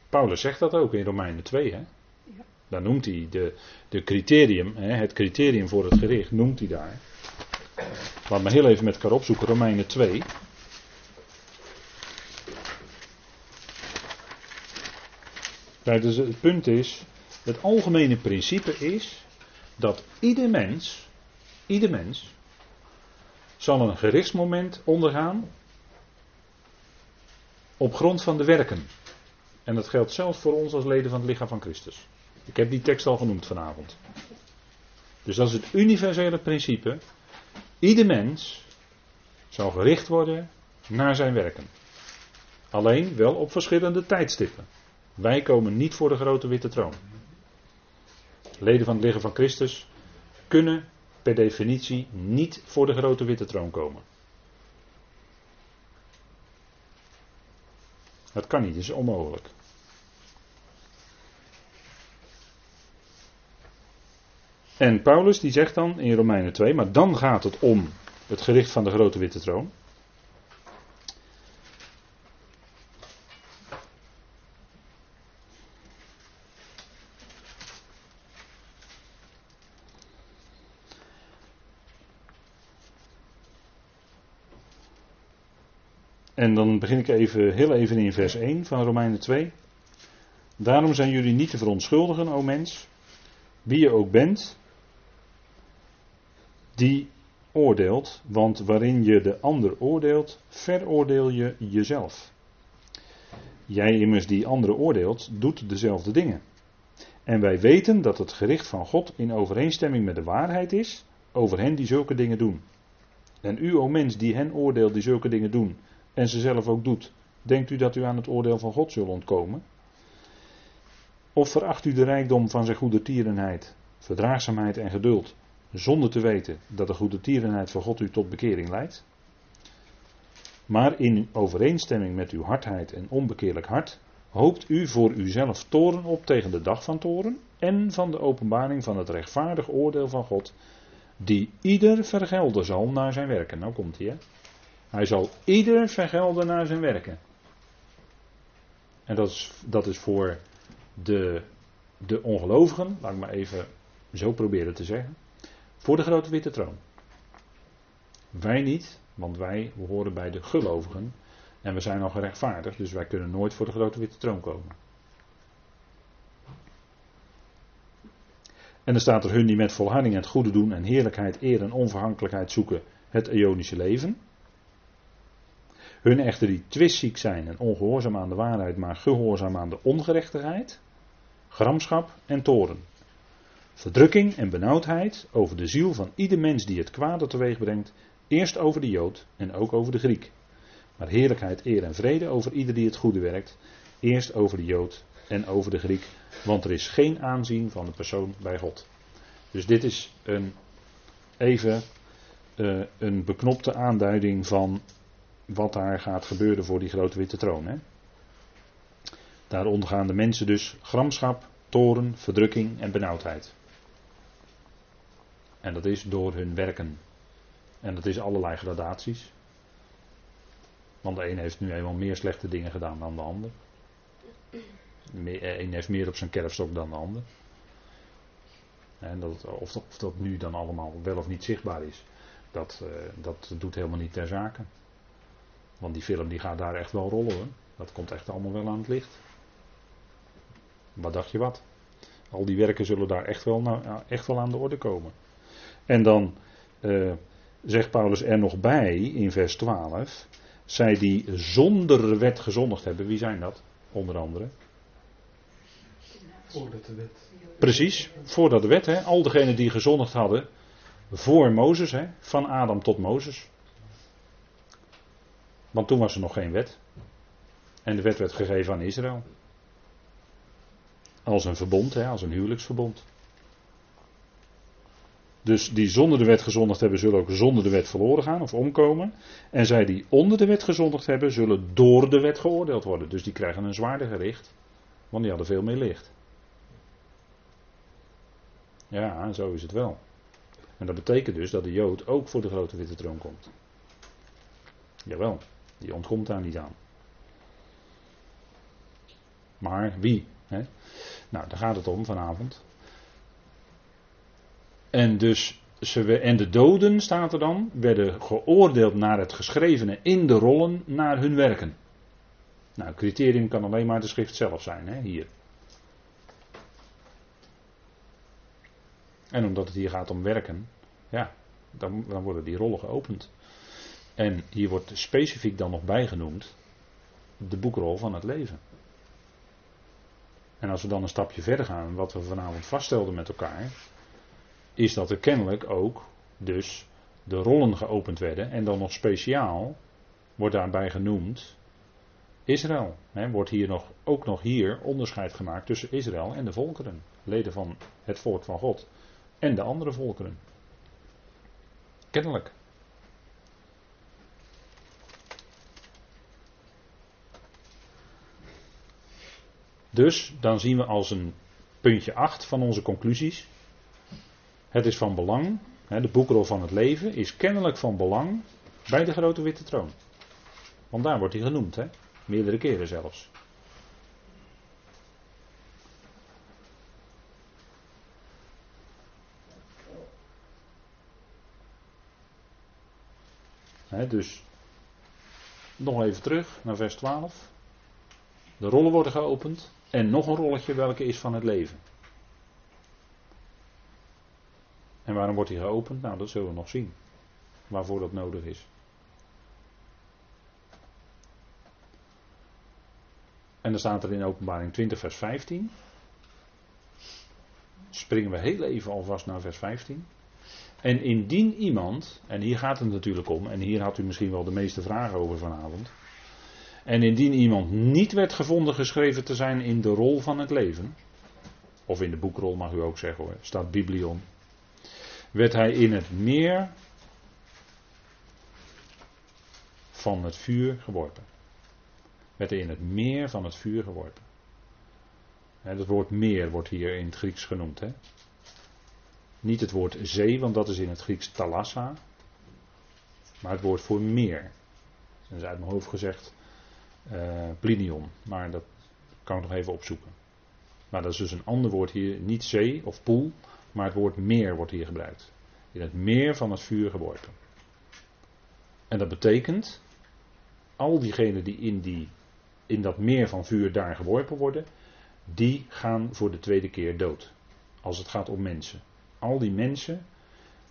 Paulus zegt dat ook in Romeinen 2. Hè? Daar noemt hij de, de criterium, hè, het criterium voor het gericht, noemt hij daar. Laat me heel even met elkaar opzoeken, Romeinen 2. Kijk, dus het punt is, het algemene principe is dat ieder mens, ieder mens, zal een gerichtsmoment ondergaan op grond van de werken. En dat geldt zelfs voor ons als leden van het lichaam van Christus. Ik heb die tekst al genoemd vanavond. Dus dat is het universele principe. Ieder mens zal gericht worden naar zijn werken. Alleen wel op verschillende tijdstippen. Wij komen niet voor de grote witte troon. Leden van het lichaam van Christus kunnen per definitie niet voor de grote witte troon komen. Dat kan niet, dat is onmogelijk. En Paulus die zegt dan in Romeinen 2, maar dan gaat het om het gericht van de grote witte troon. En dan begin ik even, heel even in vers 1 van Romeinen 2. Daarom zijn jullie niet te verontschuldigen, o mens, wie je ook bent, die oordeelt, want waarin je de ander oordeelt, veroordeel je jezelf. Jij immers die anderen oordeelt, doet dezelfde dingen. En wij weten dat het gericht van God in overeenstemming met de waarheid is over hen die zulke dingen doen. En u, o mens, die hen oordeelt die zulke dingen doen, en ze zelf ook doet, denkt u dat u aan het oordeel van God zult ontkomen? Of veracht u de rijkdom van zijn goede tierenheid, verdraagzaamheid en geduld, zonder te weten dat de goede tierenheid van God u tot bekering leidt? Maar in overeenstemming met uw hardheid en onbekeerlijk hart, hoopt u voor uzelf toren op tegen de dag van toren en van de openbaring van het rechtvaardig oordeel van God, die ieder vergelden zal naar zijn werken. Nou komt hij, hè? Hij zal ieder vergelden naar zijn werken. En dat is, dat is voor de, de ongelovigen, laat ik maar even zo proberen te zeggen, voor de grote witte troon. Wij niet, want wij horen bij de gelovigen en we zijn al gerechtvaardigd, dus wij kunnen nooit voor de grote witte troon komen. En er staat er hun die met volharding het goede doen en heerlijkheid, eer en onverhankelijkheid zoeken, het eonische leven. Hun echter die twistziek zijn en ongehoorzaam aan de waarheid, maar gehoorzaam aan de ongerechtigheid, gramschap en toren. Verdrukking en benauwdheid over de ziel van ieder mens die het kwade teweeg brengt, eerst over de Jood en ook over de Griek. Maar heerlijkheid, eer en vrede over ieder die het goede werkt, eerst over de Jood en over de Griek, want er is geen aanzien van de persoon bij God. Dus dit is een, even uh, een beknopte aanduiding van wat daar gaat gebeuren voor die grote witte troon. Hè? Daar ondergaan de mensen dus gramschap, toren, verdrukking en benauwdheid. En dat is door hun werken. En dat is allerlei gradaties. Want de een heeft nu eenmaal meer slechte dingen gedaan dan de ander. De een heeft meer op zijn kerfstok dan de ander. En dat, of, dat, nu dan allemaal wel of niet zichtbaar is, dat, uh, dat doet helemaal niet ter zake. Want die film die gaat daar echt wel rollen hoor. Dat komt echt allemaal wel aan het licht. Wat dacht je wat? Al die werken zullen daar echt wel, nou, echt wel aan de orde komen. En dan uh, zegt Paulus er nog bij in vers 12. Zij die zonder wet gezondigd hebben, wie zijn dat? Onder andere. Voordat de wet. Precies, voordat de wet. Hè? Al degenen die gezondigd hadden voor Mozes, hè? van Adam tot Mozes. Want toen was er nog geen wet. En de wet werd gegeven aan Israël. Als een verbond, hè, als een huwelijksverbond. Dus die zonder de wet gezondigd hebben, zullen ook zonder de wet verloren gaan of omkomen. En zij die onder de wet gezondigd hebben, zullen door de wet geoordeeld worden. Dus die krijgen een zwaarder gericht, want die hadden veel meer licht. Ja, zo is het wel. En dat betekent dus dat de Jood ook voor de grote witte troon komt. Jawel. Die ontkomt daar niet aan. Maar wie? Hè? Nou, daar gaat het om vanavond. En dus, ze, en de doden, staat er dan, werden geoordeeld naar het geschrevene in de rollen naar hun werken. Nou, criterium kan alleen maar de schrift zelf zijn, hè, hier. En omdat het hier gaat om werken, ja, dan, dan worden die rollen geopend. En hier wordt specifiek dan nog bijgenoemd de boekrol van het leven. En als we dan een stapje verder gaan, wat we vanavond vaststelden met elkaar, is dat er kennelijk ook dus de rollen geopend werden. En dan nog speciaal wordt daarbij genoemd Israël. He, wordt hier nog, ook nog hier onderscheid gemaakt tussen Israël en de volkeren. Leden van het volk van God en de andere volkeren. Kennelijk. Dus dan zien we als een puntje 8 van onze conclusies. Het is van belang, de boekrol van het leven is kennelijk van belang bij de grote witte troon. Want daar wordt hij genoemd, hè? meerdere keren zelfs. dus nog even terug naar vers 12. De rollen worden geopend. En nog een rolletje, welke is van het leven. En waarom wordt die geopend? Nou, dat zullen we nog zien. waarvoor dat nodig is. En dan staat er in openbaring 20 vers 15. Springen we heel even alvast naar vers 15. En indien iemand, en hier gaat het natuurlijk om, en hier had u misschien wel de meeste vragen over vanavond. En indien iemand niet werd gevonden geschreven te zijn in de rol van het leven, of in de boekrol mag u ook zeggen hoor, staat Biblion, werd hij in het meer van het vuur geworpen. Werd hij in het meer van het vuur geworpen. Het woord meer wordt hier in het Grieks genoemd. Hè? Niet het woord zee, want dat is in het Grieks thalassa. Maar het woord voor meer. Dat is uit mijn hoofd gezegd uh, plinion. Maar dat kan ik nog even opzoeken. Maar dat is dus een ander woord hier. Niet zee of poel, maar het woord meer wordt hier gebruikt. In het meer van het vuur geworpen. En dat betekent, al diegenen die in, die in dat meer van vuur daar geworpen worden, die gaan voor de tweede keer dood. Als het gaat om mensen. Al die mensen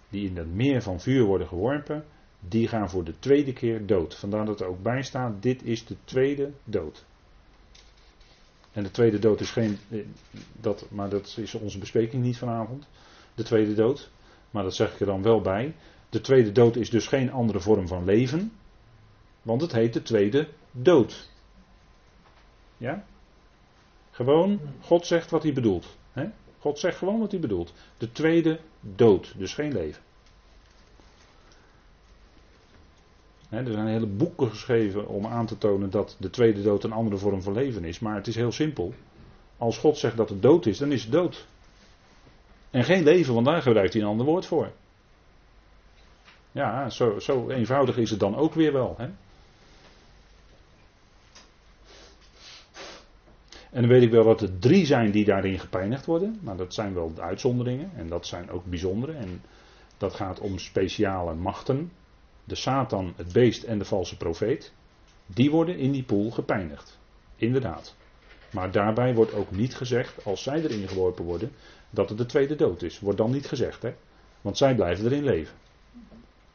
die in dat meer van vuur worden geworpen, die gaan voor de tweede keer dood. Vandaar dat er ook bij staat, dit is de tweede dood. En de tweede dood is geen, eh, dat, maar dat is onze bespreking niet vanavond. De tweede dood. Maar dat zeg ik er dan wel bij. De tweede dood is dus geen andere vorm van leven. Want het heet de tweede dood. Ja? Gewoon, God zegt wat hij bedoelt. Hè? God zegt gewoon wat hij bedoelt. De tweede dood, dus geen leven. Er zijn hele boeken geschreven om aan te tonen dat de tweede dood een andere vorm van leven is. Maar het is heel simpel. Als God zegt dat het dood is, dan is het dood. En geen leven, want daar gebruikt hij een ander woord voor. Ja, zo, zo eenvoudig is het dan ook weer wel. Hè? En dan weet ik wel dat er drie zijn die daarin gepijnigd worden. Maar dat zijn wel de uitzonderingen. En dat zijn ook bijzondere. En dat gaat om speciale machten. De Satan, het beest en de valse profeet. Die worden in die pool gepijnigd. Inderdaad. Maar daarbij wordt ook niet gezegd, als zij erin geworpen worden, dat het de tweede dood is. Wordt dan niet gezegd, hè? Want zij blijven erin leven.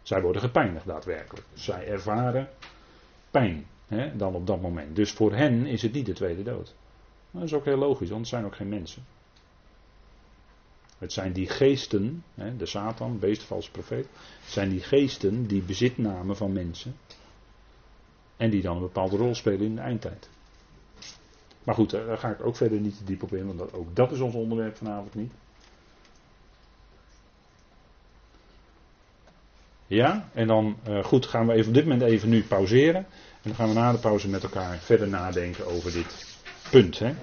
Zij worden gepijnigd daadwerkelijk. Zij ervaren pijn hè, dan op dat moment. Dus voor hen is het niet de tweede dood. Dat is ook heel logisch, want het zijn ook geen mensen. Het zijn die geesten, hè, de Satan, beest, valse profeet. Het zijn die geesten die bezit namen van mensen. En die dan een bepaalde rol spelen in de eindtijd. Maar goed, daar ga ik ook verder niet te diep op in, want ook dat is ons onderwerp vanavond niet. Ja, en dan uh, goed gaan we even op dit moment even nu pauzeren. En dan gaan we na de pauze met elkaar verder nadenken over dit punt. Hè?